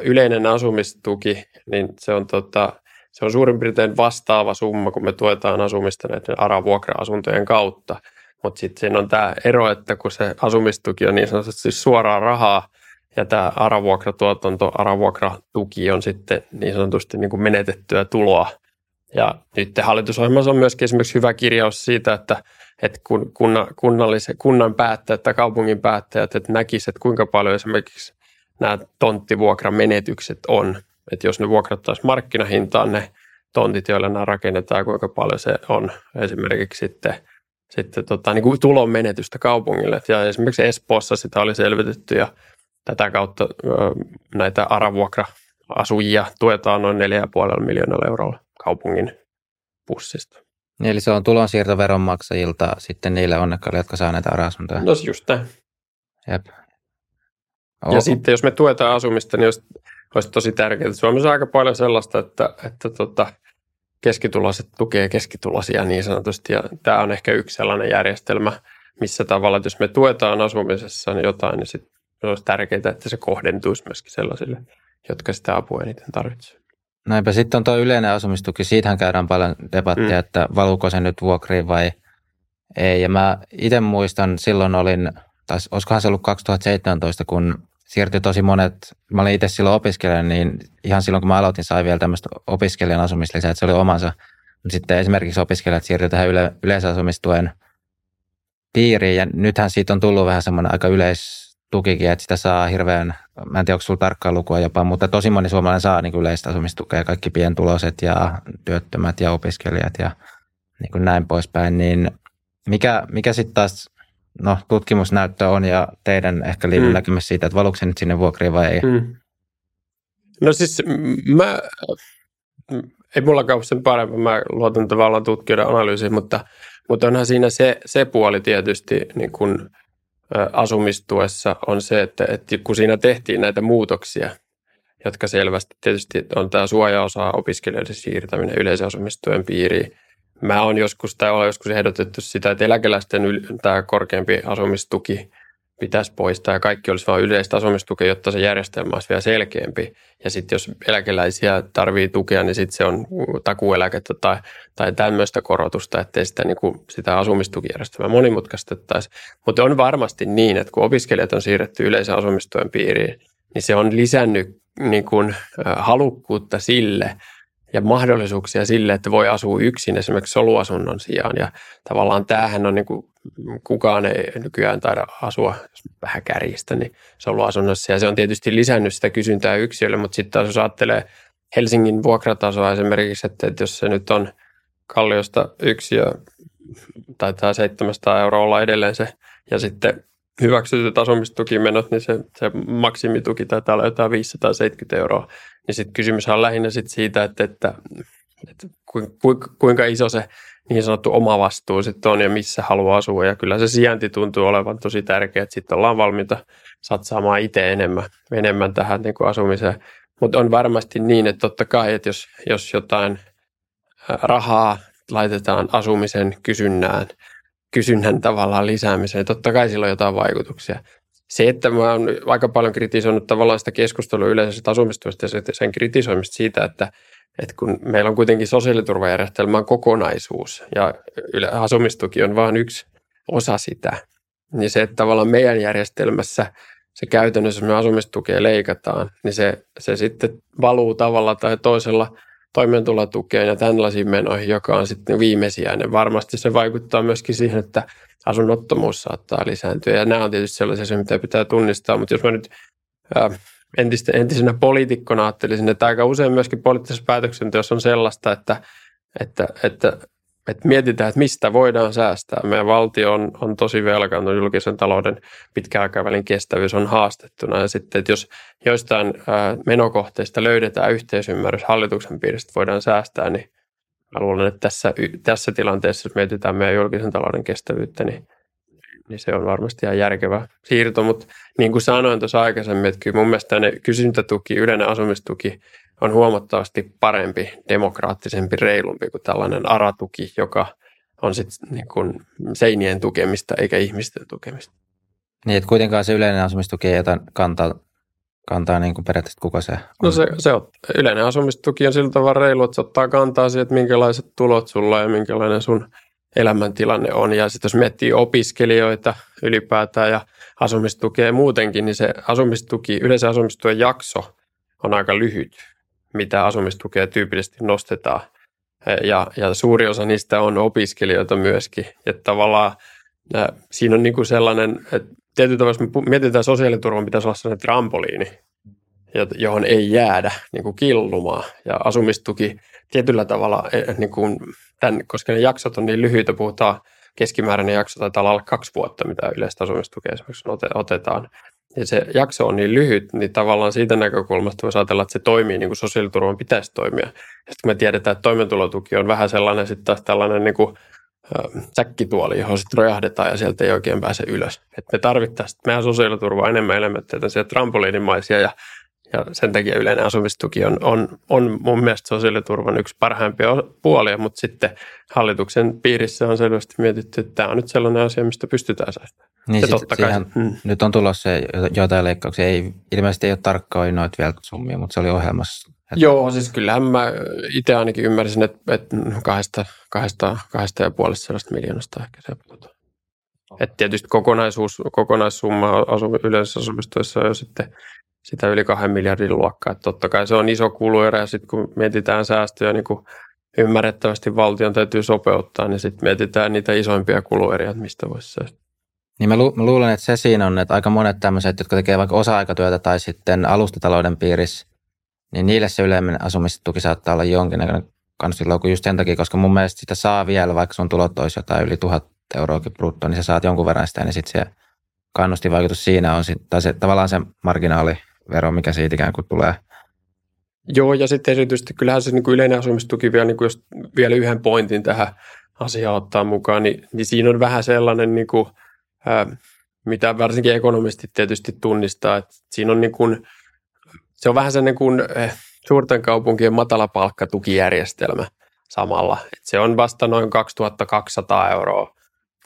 yleinen asumistuki, niin se on, tota, se on suurin piirtein vastaava summa, kun me tuetaan asumista näiden ARA-vuokra-asuntojen kautta. Mutta sitten siinä on tämä ero, että kun se asumistuki on niin sanotusti suoraa rahaa, ja tämä ARA-vuokratuotanto, ARA-vuokratuki on sitten niin sanotusti niin kuin menetettyä tuloa. Ja nyt hallitusohjelmassa on myöskin esimerkiksi hyvä kirjaus siitä, että, että kun kunnan, kunnan päättäjät tai kaupungin päättäjät että näkisivät, että kuinka paljon esimerkiksi nämä tonttivuokramenetykset on. Että jos ne vuokrattaisiin markkinahintaan ne tontit, joilla nämä rakennetaan, kuinka paljon se on esimerkiksi sitten, sitten tota, niin kuin tulon menetystä kaupungille. Ja esimerkiksi Espoossa sitä oli selvitetty ja tätä kautta näitä aravuokra-asujia tuetaan noin 4,5 miljoonalla eurolla kaupungin pussista. Eli se on tulonsiirto veronmaksajilta sitten niille onnekkaille, jotka saa näitä ara-asuntoja. No just näin. Jep. Oho. Ja sitten jos me tuetaan asumista, niin olisi, olisi tosi tärkeää. Suomessa on aika paljon sellaista, että, että tota, keskituloiset tukee keskituloisia niin sanotusti. Ja tämä on ehkä yksi sellainen järjestelmä, missä tavalla, että jos me tuetaan asumisessa niin jotain, niin sitten olisi tärkeää, että se kohdentuisi myöskin sellaisille, jotka sitä apua eniten tarvitsevat. Näinpä sitten on tuo yleinen asumistuki, siitähän käydään paljon debattia, mm. että valuuko se nyt vuokriin vai ei. Ja mä itse muistan, silloin olin, tai olisikohan se ollut 2017, kun siirtyi tosi monet, mä olin itse silloin opiskelija, niin ihan silloin kun mä aloitin, sai vielä tämmöistä opiskelijan asumislisää, että se oli omansa. Sitten esimerkiksi opiskelijat siirtyi tähän yle, yleisasumistuen piiriin, ja nythän siitä on tullut vähän semmoinen aika yleis, tukikin, että sitä saa hirveän, mä en tiedä onko sulla tarkkaa lukua jopa, mutta tosi moni suomalainen saa niin yleistä asumistukea, kaikki pientuloiset ja työttömät ja opiskelijat ja niin kuin näin poispäin, niin mikä, mikä sitten taas no, tutkimusnäyttö on ja teidän ehkä mm. näkemys siitä, että valuuko se nyt sinne vuokriin vai ei? Mm. No siis mä, ei mulla ole sen parempi, mä luotan tavallaan tutkijoiden analyysiin, mutta, mutta onhan siinä se, se puoli tietysti niin kun, asumistuessa on se, että, että kun siinä tehtiin näitä muutoksia, jotka selvästi tietysti on tämä suojaosa opiskelijoiden siirtäminen yleisen asumistuen piiriin. Mä oon joskus, tai olen joskus ehdotettu sitä, että eläkeläisten yl, tämä korkeampi asumistuki pitäisi poistaa ja kaikki olisi vain yleistä asumistukea, jotta se järjestelmä olisi vielä selkeämpi. Ja sitten jos eläkeläisiä tarvii tukea, niin sitten se on takueläkettä tai, tai tämmöistä korotusta, ettei sitä, niin kuin, sitä asumistukijärjestelmää monimutkaistettaisi. Mutta on varmasti niin, että kun opiskelijat on siirretty yleisen asumistuen piiriin, niin se on lisännyt niin kuin, halukkuutta sille, ja mahdollisuuksia sille, että voi asua yksin esimerkiksi soluasunnon sijaan. Ja tavallaan tämähän on niin kuin, kukaan ei nykyään taida asua, jos vähän kärjistä, niin soluasunnossa. Ja se on tietysti lisännyt sitä kysyntää yksilölle, mutta sitten taas jos ajattelee Helsingin vuokratasoa esimerkiksi, että, että jos se nyt on Kalliosta yksi ja taitaa 700 euroa olla edelleen se, ja sitten hyväksytyt asumistukimenot, niin se, se maksimituki taitaa olla jotain 570 euroa. Niin sitten kysymys on lähinnä sit siitä, että, että, että kuinka iso se niin sanottu oma vastuu sitten on ja missä haluaa asua. Ja kyllä se sijainti tuntuu olevan tosi tärkeä, että sitten ollaan valmiita satsaamaan itse enemmän, enemmän tähän niin kuin asumiseen. Mutta on varmasti niin, että totta kai, että jos, jos jotain rahaa laitetaan asumisen kysynnään, kysynnän tavallaan lisäämiseen, totta kai sillä on jotain vaikutuksia. Se, että mä oon aika paljon kritisoinut tavallaan sitä keskustelua yleisestä asumistuesta ja sen kritisoimista siitä, että, että kun meillä on kuitenkin sosiaaliturvajärjestelmän kokonaisuus ja asumistuki on vain yksi osa sitä, niin se, että tavallaan meidän järjestelmässä se käytännössä, jos me asumistukea leikataan, niin se, se sitten valuu tavalla tai toisella toimeentulotukeen ja tällaisiin menoihin, joka on sitten viimesijainen. Varmasti se vaikuttaa myöskin siihen, että asunnottomuus saattaa lisääntyä. Ja nämä on tietysti sellaisia, mitä pitää tunnistaa, mutta jos mä nyt äh, entistä, entisenä poliitikkona ajattelisin, että aika usein myöskin poliittisessa päätöksenteossa on sellaista, että, että, että, että mietitään, että mistä voidaan säästää. Meidän valtio on, on tosi velkaantunut, julkisen talouden pitkäaikavälin kestävyys on haastettuna. Ja sitten, että jos joistain menokohteista löydetään yhteisymmärrys hallituksen piiristä, voidaan säästää, niin mä luulen, että tässä, tässä tilanteessa, jos mietitään meidän julkisen talouden kestävyyttä, niin, niin se on varmasti ihan järkevä siirto. Mutta niin kuin sanoin tuossa aikaisemmin, että kyllä mun mielestä ne kysyntätuki, yleinen asumistuki on huomattavasti parempi, demokraattisempi, reilumpi kuin tällainen aratuki, joka on sitten niin kuin seinien tukemista eikä ihmisten tukemista. Niin, että kuitenkaan se yleinen asumistuki ei ota kantaa kantaa niin kuin periaatteessa kuka se on? No se, se on, yleinen asumistuki on sillä tavalla reilu, että se ottaa kantaa siihen, että minkälaiset tulot sulla ja minkälainen sun elämäntilanne on. Ja sitten jos miettii opiskelijoita ylipäätään ja asumistukea muutenkin, niin se asumistuki, yleisen asumistuen jakso on aika lyhyt, mitä asumistukea tyypillisesti nostetaan. Ja, ja suuri osa niistä on opiskelijoita myöskin. Että tavallaan siinä on niin kuin sellainen, että tietyllä tavalla, jos me mietitään sosiaaliturvan, pitäisi olla sellainen trampoliini, johon ei jäädä niin kuin killumaan. Ja asumistuki tietyllä tavalla, e, niin kuin tämän, koska ne jaksot on niin lyhyitä, puhutaan keskimääräinen jakso taitaa olla kaksi vuotta, mitä yleistä asumistukea esimerkiksi otetaan. Ja se jakso on niin lyhyt, niin tavallaan siitä näkökulmasta voisi ajatella, että se toimii niin kuin sosiaaliturvan pitäisi toimia. Ja sitten me tiedetään, että toimeentulotuki on vähän sellainen sitten taas tällainen niin kuin säkkituoli, johon sitten rojahdetaan ja sieltä ei oikein pääse ylös. Et me tarvittaisiin meidän sosiaaliturvaa enemmän elementtejä, tämmöisiä trampoliinimaisia ja, ja sen takia yleinen asumistuki on, on, on mun mielestä sosiaaliturvan yksi parhaimpia puolia, mutta sitten hallituksen piirissä on selvästi mietitty, että tämä on nyt sellainen asia, mistä pystytään säästämään. Niin sit, totta kai, mm. Nyt on tulossa jotain leikkauksia, ei, ilmeisesti ei ole tarkkaan noita vielä summia, mutta se oli ohjelmassa että... Joo, siis kyllähän mä itse ainakin ymmärsin, että, että kahdesta, kahdesta, kahdesta ja puolesta sellaista miljoonasta ehkä se puhutaan. Että tietysti kokonaisuus, kokonaissumma asu, yleisessä asumistuessa on jo sitten sitä yli kahden miljardin luokkaa. Että totta kai se on iso kuluerä ja sitten kun mietitään säästöjä, niin kuin ymmärrettävästi valtion täytyy sopeuttaa, niin sitten mietitään niitä isoimpia kulueriä, että mistä voisi säästää. Niin mä, lu- mä luulen, että se siinä on, että aika monet tämmöiset, jotka tekee vaikka osa-aikatyötä tai sitten alustatalouden piirissä, niin niille se yleinen asumistuki saattaa olla jonkinnäköinen kannustinloukku just sen takia, koska mun mielestä sitä saa vielä, vaikka sun tulot olisi jotain yli tuhat euroakin brutto, niin sä saat jonkun verran sitä, niin sitten se kannustinvaikutus siinä on, tai se, tavallaan se marginaalivero, mikä siitä ikään kuin tulee. Joo, ja sitten erityisesti kyllähän se niin kuin yleinen asumistuki vielä, niin kuin jos vielä yhden pointin tähän asiaan ottaa mukaan, niin, niin siinä on vähän sellainen, niin kuin, ää, mitä varsinkin ekonomistit tietysti tunnistaa, että siinä on niin kuin, se on vähän sellainen kuin eh, suurten kaupunkien matalapalkkatukijärjestelmä samalla. Et se on vasta noin 2200 euroa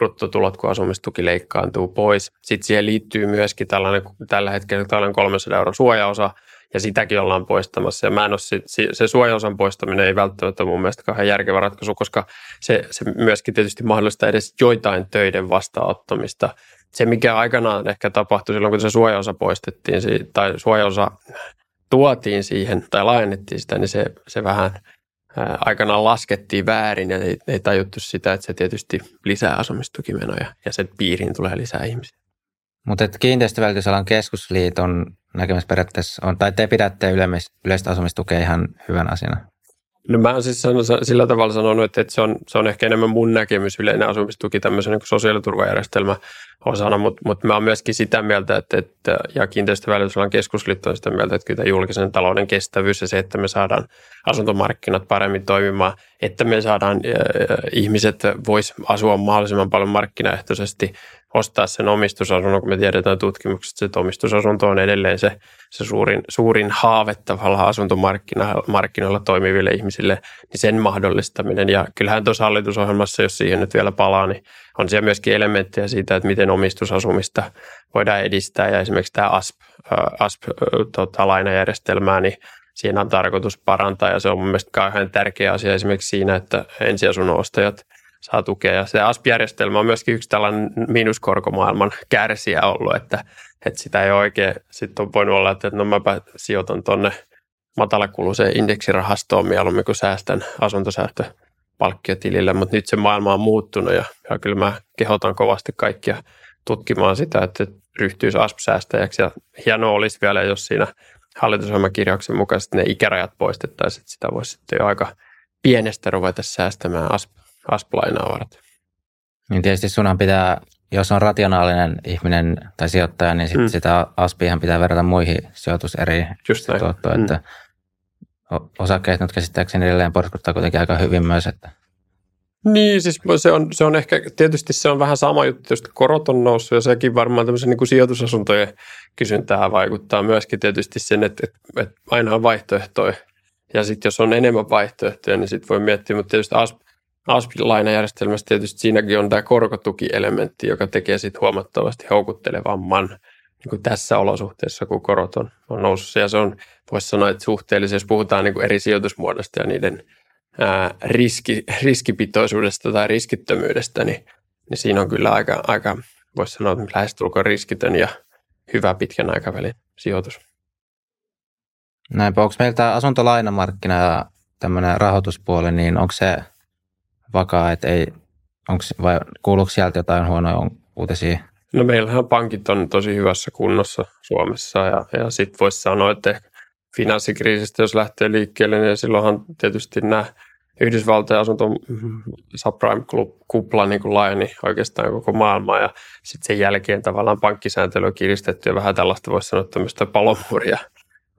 bruttotulot, kun asumistuki leikkaantuu pois. Sitten siihen liittyy myöskin tällainen, tällä hetkellä tällainen 300 euron suojaosa, ja sitäkin ollaan poistamassa. Ja mä en ole, se, se suojaosan poistaminen ei välttämättä mun mielestä kauhean järkevä ratkaisu, koska se, se myöskin tietysti mahdollistaa edes joitain töiden vastaanottamista. Se, mikä aikanaan ehkä tapahtui silloin, kun se suojaosa poistettiin, tai suojaosa tuotiin siihen tai laajennettiin sitä, niin se, se vähän aikanaan laskettiin väärin ja ei, ei tajuttu sitä, että se tietysti lisää asumistukimenoja ja sen piiriin tulee lisää ihmisiä. Mutta kiinteistövälitysalan keskusliiton näkemys periaatteessa on, tai te pidätte yleistä asumistukea ihan hyvän asiana? No mä oon siis sanonut, sillä tavalla sanonut, että, että se, on, se on ehkä enemmän mun näkemys yleinen asumistuki tämmöisen niin sosiaaliturvajärjestelmä osana, mutta, mutta mä oon myöskin sitä mieltä, että, että ja kiinteistövälitysalan keskusliitto on sitä mieltä, että kyllä julkisen talouden kestävyys ja se, että me saadaan asuntomarkkinat paremmin toimimaan, että me saadaan ihmiset vois asua mahdollisimman paljon markkinaehtoisesti ostaa sen omistusasunnon, kun me tiedetään tutkimuksesta, että omistusasunto on edelleen se, se suurin, suurin haave tavallaan asuntomarkkinoilla toimiville ihmisille, niin sen mahdollistaminen. Ja kyllähän tuossa hallitusohjelmassa, jos siihen nyt vielä palaa, niin on siellä myöskin elementtejä siitä, että miten omistusasumista voidaan edistää. Ja esimerkiksi tämä ASP, ASP-lainajärjestelmää, tota, niin siinä on tarkoitus parantaa ja se on mun mielestä kauhean tärkeä asia esimerkiksi siinä, että ensiasunnon ostajat – saa tukea. Ja se ASP-järjestelmä on myöskin yksi tällainen miinuskorkomaailman kärsiä ollut, että, että sitä ei oikein, sitten on voinut olla, että no mäpä sijoitan tuonne matalakuluiseen indeksirahastoon mieluummin kuin säästän asuntosäästöpalkkiotilille, mutta nyt se maailma on muuttunut ja, ja kyllä mä kehotan kovasti kaikkia tutkimaan sitä, että ryhtyisi ASP-säästäjäksi ja hienoa olisi vielä, jos siinä hallitusohjelmakirjauksen mukaisesti ne ikärajat poistettaisiin, että sitä voisi sitten jo aika pienestä ruveta säästämään ASP, ASP-lainaa varten. Niin tietysti sunhan pitää, jos on rationaalinen ihminen tai sijoittaja, niin sit mm. sitä ASPihan pitää verrata muihin sijoituseriin. Just näin. Tuotto, mm. että osakkeet nyt käsittääkseni edelleen porskuttaa kuitenkin aika hyvin myös. Että. Niin, siis se on, se on ehkä, tietysti se on vähän sama juttu, jos korot on noussut ja sekin varmaan tämmöisen niin kuin sijoitusasuntojen kysyntää vaikuttaa myöskin tietysti sen, että, että, että aina on vaihtoehtoja. Ja sitten jos on enemmän vaihtoehtoja, niin sitten voi miettiä, mutta tietysti ASP ASP-lainajärjestelmässä tietysti siinäkin on tämä korkotukielementti, joka tekee sitten huomattavasti houkuttelevamman niin kuin tässä olosuhteessa, kun korot on, on noussut. Ja se on, voisi sanoa, että suhteellisesti, jos puhutaan niin kuin eri sijoitusmuodosta ja niiden ää, riski, riskipitoisuudesta tai riskittömyydestä, niin, niin siinä on kyllä aika, aika voisi sanoa, että lähestulkoon riskitön ja hyvä pitkän aikavälin sijoitus. Näinpä, onko meillä tämä asuntolainamarkkina ja tämmöinen rahoituspuoli, niin onko se vakaa, että ei, onks, vai kuuluuko sieltä jotain huonoja uutisia? No meillähän pankit on tosi hyvässä kunnossa Suomessa ja, ja sitten voisi sanoa, että finanssikriisistä jos lähtee liikkeelle, niin silloinhan tietysti nämä Yhdysvaltain asunto subprime-kupla niin kuin laajeni oikeastaan koko maailmaa ja sitten sen jälkeen tavallaan pankkisääntely on kiristetty ja vähän tällaista voisi sanoa tämmöistä palomuuria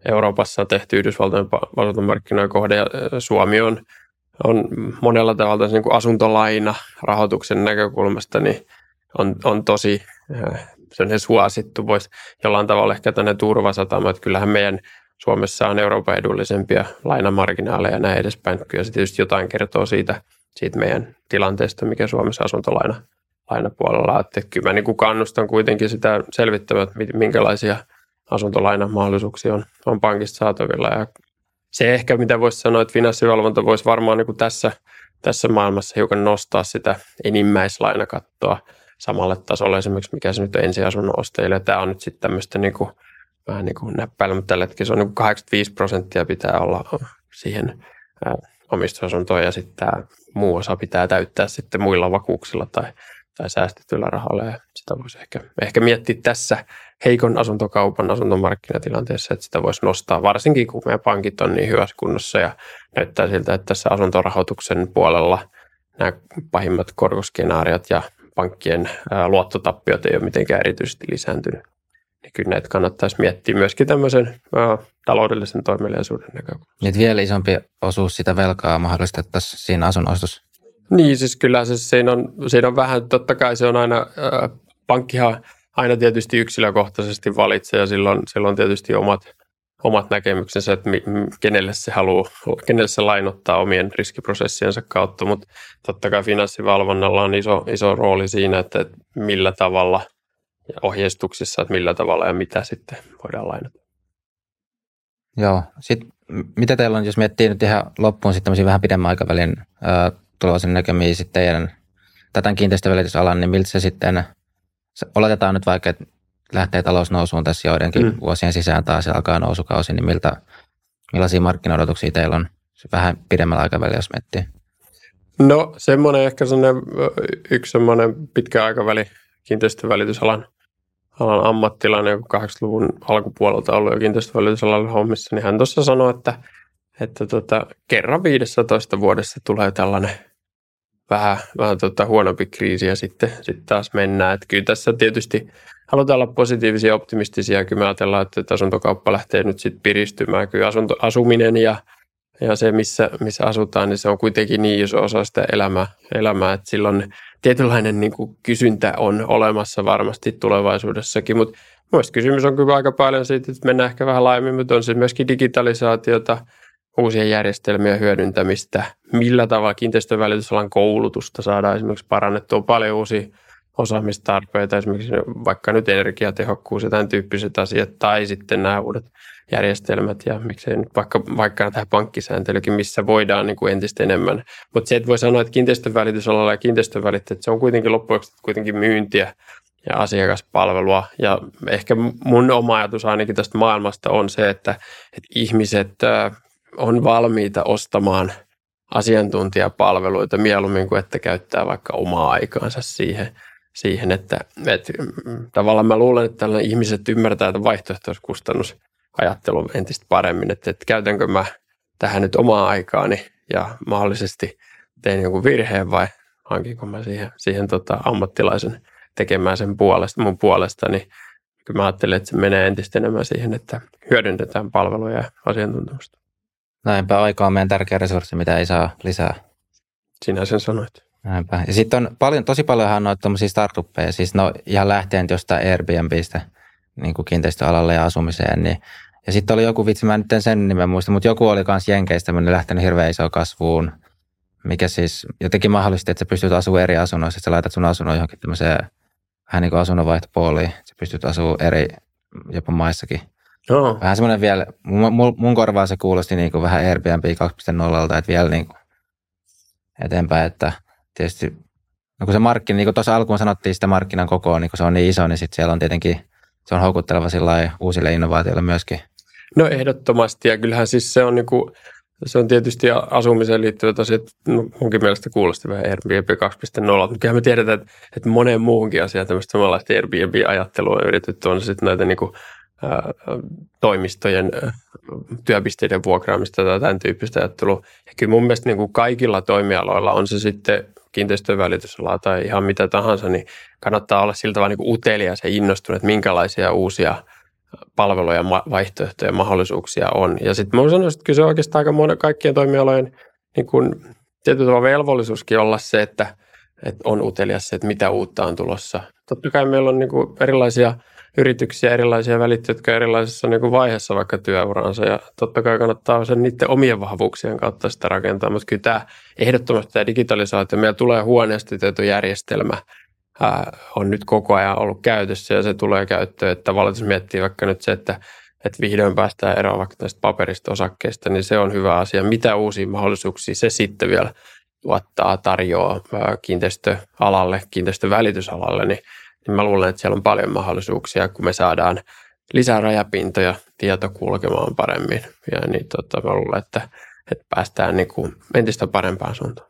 Euroopassa on tehty Yhdysvaltojen asuntomarkkinoiden kohde ja Suomi on on monella tavalla niin kuin asuntolaina rahoituksen näkökulmasta niin on, on tosi äh, suosittu, voisi jollain tavalla ehkä tänne turvasatama, että kyllähän meidän Suomessa on Euroopan edullisempia lainamarginaaleja ja näin edespäin. Kyllä se tietysti jotain kertoo siitä, siitä meidän tilanteesta, mikä Suomessa asuntolaina lainapuolella. Että kyllä mä niin kuin kannustan kuitenkin sitä selvittämään, minkälaisia asuntolainamahdollisuuksia on, on pankista saatavilla ja se ehkä, mitä voisi sanoa, että finanssivalvonta voisi varmaan niin kuin tässä, tässä maailmassa hiukan nostaa sitä enimmäislainakattoa samalle tasolle esimerkiksi, mikä se nyt on ensiasunnon ostajille. Tämä on nyt sitten tämmöistä niin kuin, vähän niin kuin näppäillä, mutta tällä hetkellä se on niin kuin 85 prosenttia pitää olla siihen omistusasuntoon ja sitten tämä muu osa pitää täyttää sitten muilla vakuuksilla tai, tai säästetyllä rahalla ja sitä voisi ehkä, ehkä miettiä tässä heikon asuntokaupan asuntomarkkinatilanteessa, että sitä voisi nostaa varsinkin kun meidän pankit on niin hyvässä kunnossa ja näyttää siltä, että tässä asuntorahoituksen puolella nämä pahimmat korkoskenaariot ja pankkien luottotappiot ei ole mitenkään erityisesti lisääntynyt. Niin kyllä näitä kannattaisi miettiä myöskin tämmöisen taloudellisen toimeliaisuuden näkökulmasta. Niin vielä isompi osuus sitä velkaa mahdollistettaisiin siinä asunnostus. Niin, siis kyllä se, siinä, on, siinä on vähän, totta kai se on aina, ää, pankkihan aina tietysti yksilökohtaisesti valitsee ja silloin, silloin tietysti omat, omat näkemyksensä, että mi, kenelle se haluaa, kenelle se lainottaa omien riskiprosessiensa kautta, mutta totta kai finanssivalvonnalla on iso, iso rooli siinä, että, että millä tavalla ja ohjeistuksissa, että millä tavalla ja mitä sitten voidaan lainata. Joo, sitten mitä teillä on, jos miettii nyt ihan loppuun sitten vähän pidemmän aikavälin tuloisen näkymiä sitten teidän tätä kiinteistövälitysalan, niin miltä se sitten, oletetaan nyt vaikka, että lähtee talous nousuun tässä joidenkin mm. vuosien sisään taas ja alkaa nousukausi, niin miltä, millaisia markkinoidotuksia teillä on vähän pidemmällä aikavälillä, jos miettii? No semmoinen ehkä semmoinen, yksi semmoinen pitkä aikaväli kiinteistövälitysalan alan ammattilainen, joka 80-luvun alkupuolelta ollut jo kiinteistövälitysalalla hommissa, niin hän tuossa sanoi, että, että tota, kerran 15 vuodessa tulee tällainen vähän, vähän tota huonompi kriisi ja sitten, sitten taas mennään. Että kyllä tässä tietysti halutaan olla positiivisia ja optimistisia. Kyllä me ajatellaan, että asuntokauppa lähtee nyt sitten piristymään. Kyllä asunto, asuminen ja, ja se, missä, missä asutaan, niin se on kuitenkin niin iso osa sitä elämää, elämää että silloin tietynlainen niin kuin kysyntä on olemassa varmasti tulevaisuudessakin, mutta Mielestäni kysymys on kyllä aika paljon siitä, että mennään ehkä vähän laajemmin, mutta on se myöskin digitalisaatiota, uusien järjestelmien hyödyntämistä, millä tavalla kiinteistövälitysalan koulutusta saadaan esimerkiksi parannettua paljon uusia osaamistarpeita, esimerkiksi vaikka nyt energiatehokkuus ja tämän tyyppiset asiat, tai sitten nämä uudet järjestelmät ja miksei nyt vaikka, vaikka tähän pankkisääntelykin, missä voidaan niin kuin entistä enemmän. Mutta se, että voi sanoa, että kiinteistövälitysalalla ja kiinteistövälittäjät, se on kuitenkin loppujen kuitenkin myyntiä ja asiakaspalvelua. Ja ehkä mun oma ajatus ainakin tästä maailmasta on se, että, että ihmiset on valmiita ostamaan asiantuntijapalveluita mieluummin kuin että käyttää vaikka omaa aikaansa siihen, siihen että, että tavallaan mä luulen, että ihmiset ymmärtää että vaihtoehtoiskustannus ajattelun entistä paremmin, että, että käytänkö mä tähän nyt omaa aikaani ja mahdollisesti teen jonkun virheen vai hankinko mä siihen, siihen tota ammattilaisen tekemään sen puolesta, mun puolesta, niin kyllä mä ajattelen, että se menee entistä enemmän siihen, että hyödynnetään palveluja ja asiantuntemusta. Näinpä aika on meidän tärkeä resurssi, mitä ei saa lisää. Sinä sen sanoit. Näinpä. Ja sitten on paljon, tosi paljonhan noita tuommoisia startuppeja, siis no ihan lähtien jostain Airbnbistä niin kuin kiinteistöalalle ja asumiseen, niin ja sitten oli joku vitsi, mä nyt en sen nimen muista, mutta joku oli kanssa Jenkeistä, lähtenyt hirveän isoon kasvuun, mikä siis jotenkin mahdollisti, että sä pystyt asumaan eri asunnoissa, että sä laitat sun asunnon johonkin tämmöiseen vähän niin kuin asunnonvaihtopuoliin, sä pystyt asumaan eri jopa maissakin. Joo. Vähän semmoinen vielä, mun, mun korvaan se kuulosti niin kuin vähän Airbnb 2.0, että vielä niin kuin eteenpäin, että tietysti no kun se markkina, niin kuin tuossa alkuun sanottiin sitä markkinan kokoa, niin kun se on niin iso, niin sitten siellä on tietenkin, se on houkutteleva sillä uusille innovaatioille myöskin. No ehdottomasti, ja kyllähän siis se on niin kuin, se on tietysti asumiseen liittyvät asiat, no, munkin mielestä kuulosti vähän Airbnb 2.0, mutta kyllähän me tiedetään, että, että moneen muuhunkin asiaan tämmöistä samanlaista Airbnb-ajattelua on yritetty, on sitten näitä niin kuin, toimistojen työpisteiden vuokraamista tai tämän tyyppistä ajattelua. Ja kyllä mun mielestä niin kuin kaikilla toimialoilla on se sitten kiinteistöjen välitysala tai ihan mitä tahansa, niin kannattaa olla siltä vaan niin utelias ja innostunut, että minkälaisia uusia – palveluja, vaihtoehtoja ja mahdollisuuksia on. Ja sitten mä sanoisin, että kyllä se on oikeastaan aika monen, kaikkien toimialojen niin kun, tietyllä tavalla velvollisuuskin olla se, että, että on utelias se, että mitä uutta on tulossa. Totta kai meillä on niin kuin erilaisia yrityksiä, erilaisia välittäjiä, jotka erilaisessa niin kuin vaiheessa vaikka työuraansa ja totta kai kannattaa sen niiden omien vahvuuksien kautta sitä rakentaa, mutta kyllä tämä ehdottomasti tämä digitalisaatio, meillä tulee huoneistotietojärjestelmä, on nyt koko ajan ollut käytössä ja se tulee käyttöön. Että jos miettii vaikka nyt se, että, että vihdoin päästään eroon vaikka tästä paperista osakkeista, niin se on hyvä asia. Mitä uusia mahdollisuuksia se sitten vielä tuottaa, tarjoaa kiinteistöalalle, kiinteistövälitysalalle, niin, niin mä luulen, että siellä on paljon mahdollisuuksia, kun me saadaan lisää rajapintoja, tieto kulkemaan paremmin. Ja niin tota, mä luulen, että, että päästään niin kuin entistä parempaan suuntaan.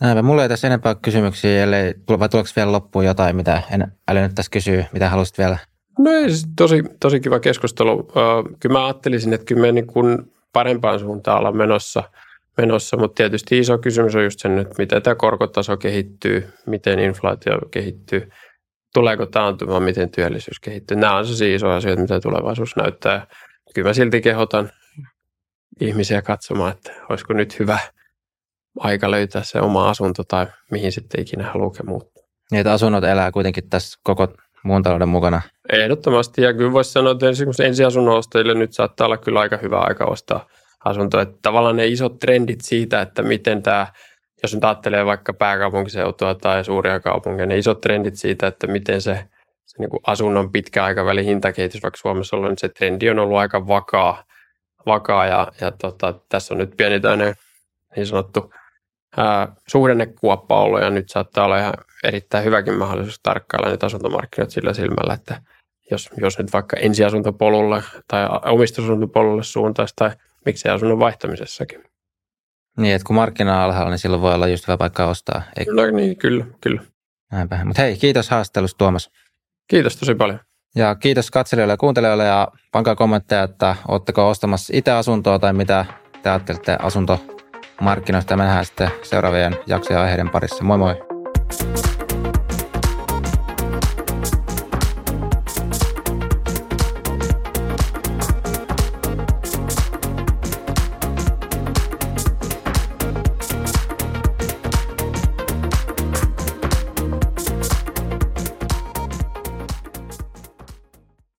Näinpä, mulla ei tässä enempää kysymyksiä, ellei, vai tuleeko vielä loppuun jotain, mitä en älynyt tässä kysyä, mitä haluaisit vielä? No ei, tosi, tosi kiva keskustelu. Kyllä mä ajattelisin, että kyllä me niin kuin parempaan suuntaan ollaan menossa, menossa, mutta tietysti iso kysymys on just sen, että miten tämä korkotaso kehittyy, miten inflaatio kehittyy, tuleeko taantuma, miten työllisyys kehittyy. Nämä on se iso asioita, mitä tulevaisuus näyttää. Kyllä mä silti kehotan ihmisiä katsomaan, että olisiko nyt hyvä aika löytää se oma asunto tai mihin sitten ikinä haluaa muuttaa. Että asunnot elää kuitenkin tässä koko muun talouden mukana. Ehdottomasti, ja kyllä voisi sanoa, että ensiasunnon ostajille nyt saattaa olla kyllä aika hyvä aika ostaa asunto. Että tavallaan ne isot trendit siitä, että miten tämä, jos nyt ajattelee vaikka pääkaupunkiseutua tai suuria kaupunkeja, ne isot trendit siitä, että miten se, se niin kuin asunnon pitkä aikavälin hintakehitys vaikka Suomessa ollut, niin se trendi on ollut aika vakaa, vakaa ja, ja tota, tässä on nyt pieni tämmöinen niin sanottu ää, suhdannekuoppa ollut ja nyt saattaa olla ihan erittäin hyväkin mahdollisuus tarkkailla nyt asuntomarkkinat sillä silmällä, että jos, jos nyt vaikka ensiasuntopolulle tai omistusasuntopolulle suuntaisi tai miksei asunnon vaihtamisessakin. Niin, että kun markkina on alhaalla, niin silloin voi olla just hyvä paikka ostaa. Eikö? No niin, kyllä, kyllä. Näinpä. Mutta hei, kiitos haastattelusta Tuomas. Kiitos tosi paljon. Ja kiitos katselijoille ja kuuntelijoille ja pankaa kommentteja, että oletteko ostamassa itse asuntoa tai mitä te ajattelette asuntomarkkinoista. Ja me nähdään sitten seuraavien jaksojen aiheiden parissa. Moi moi!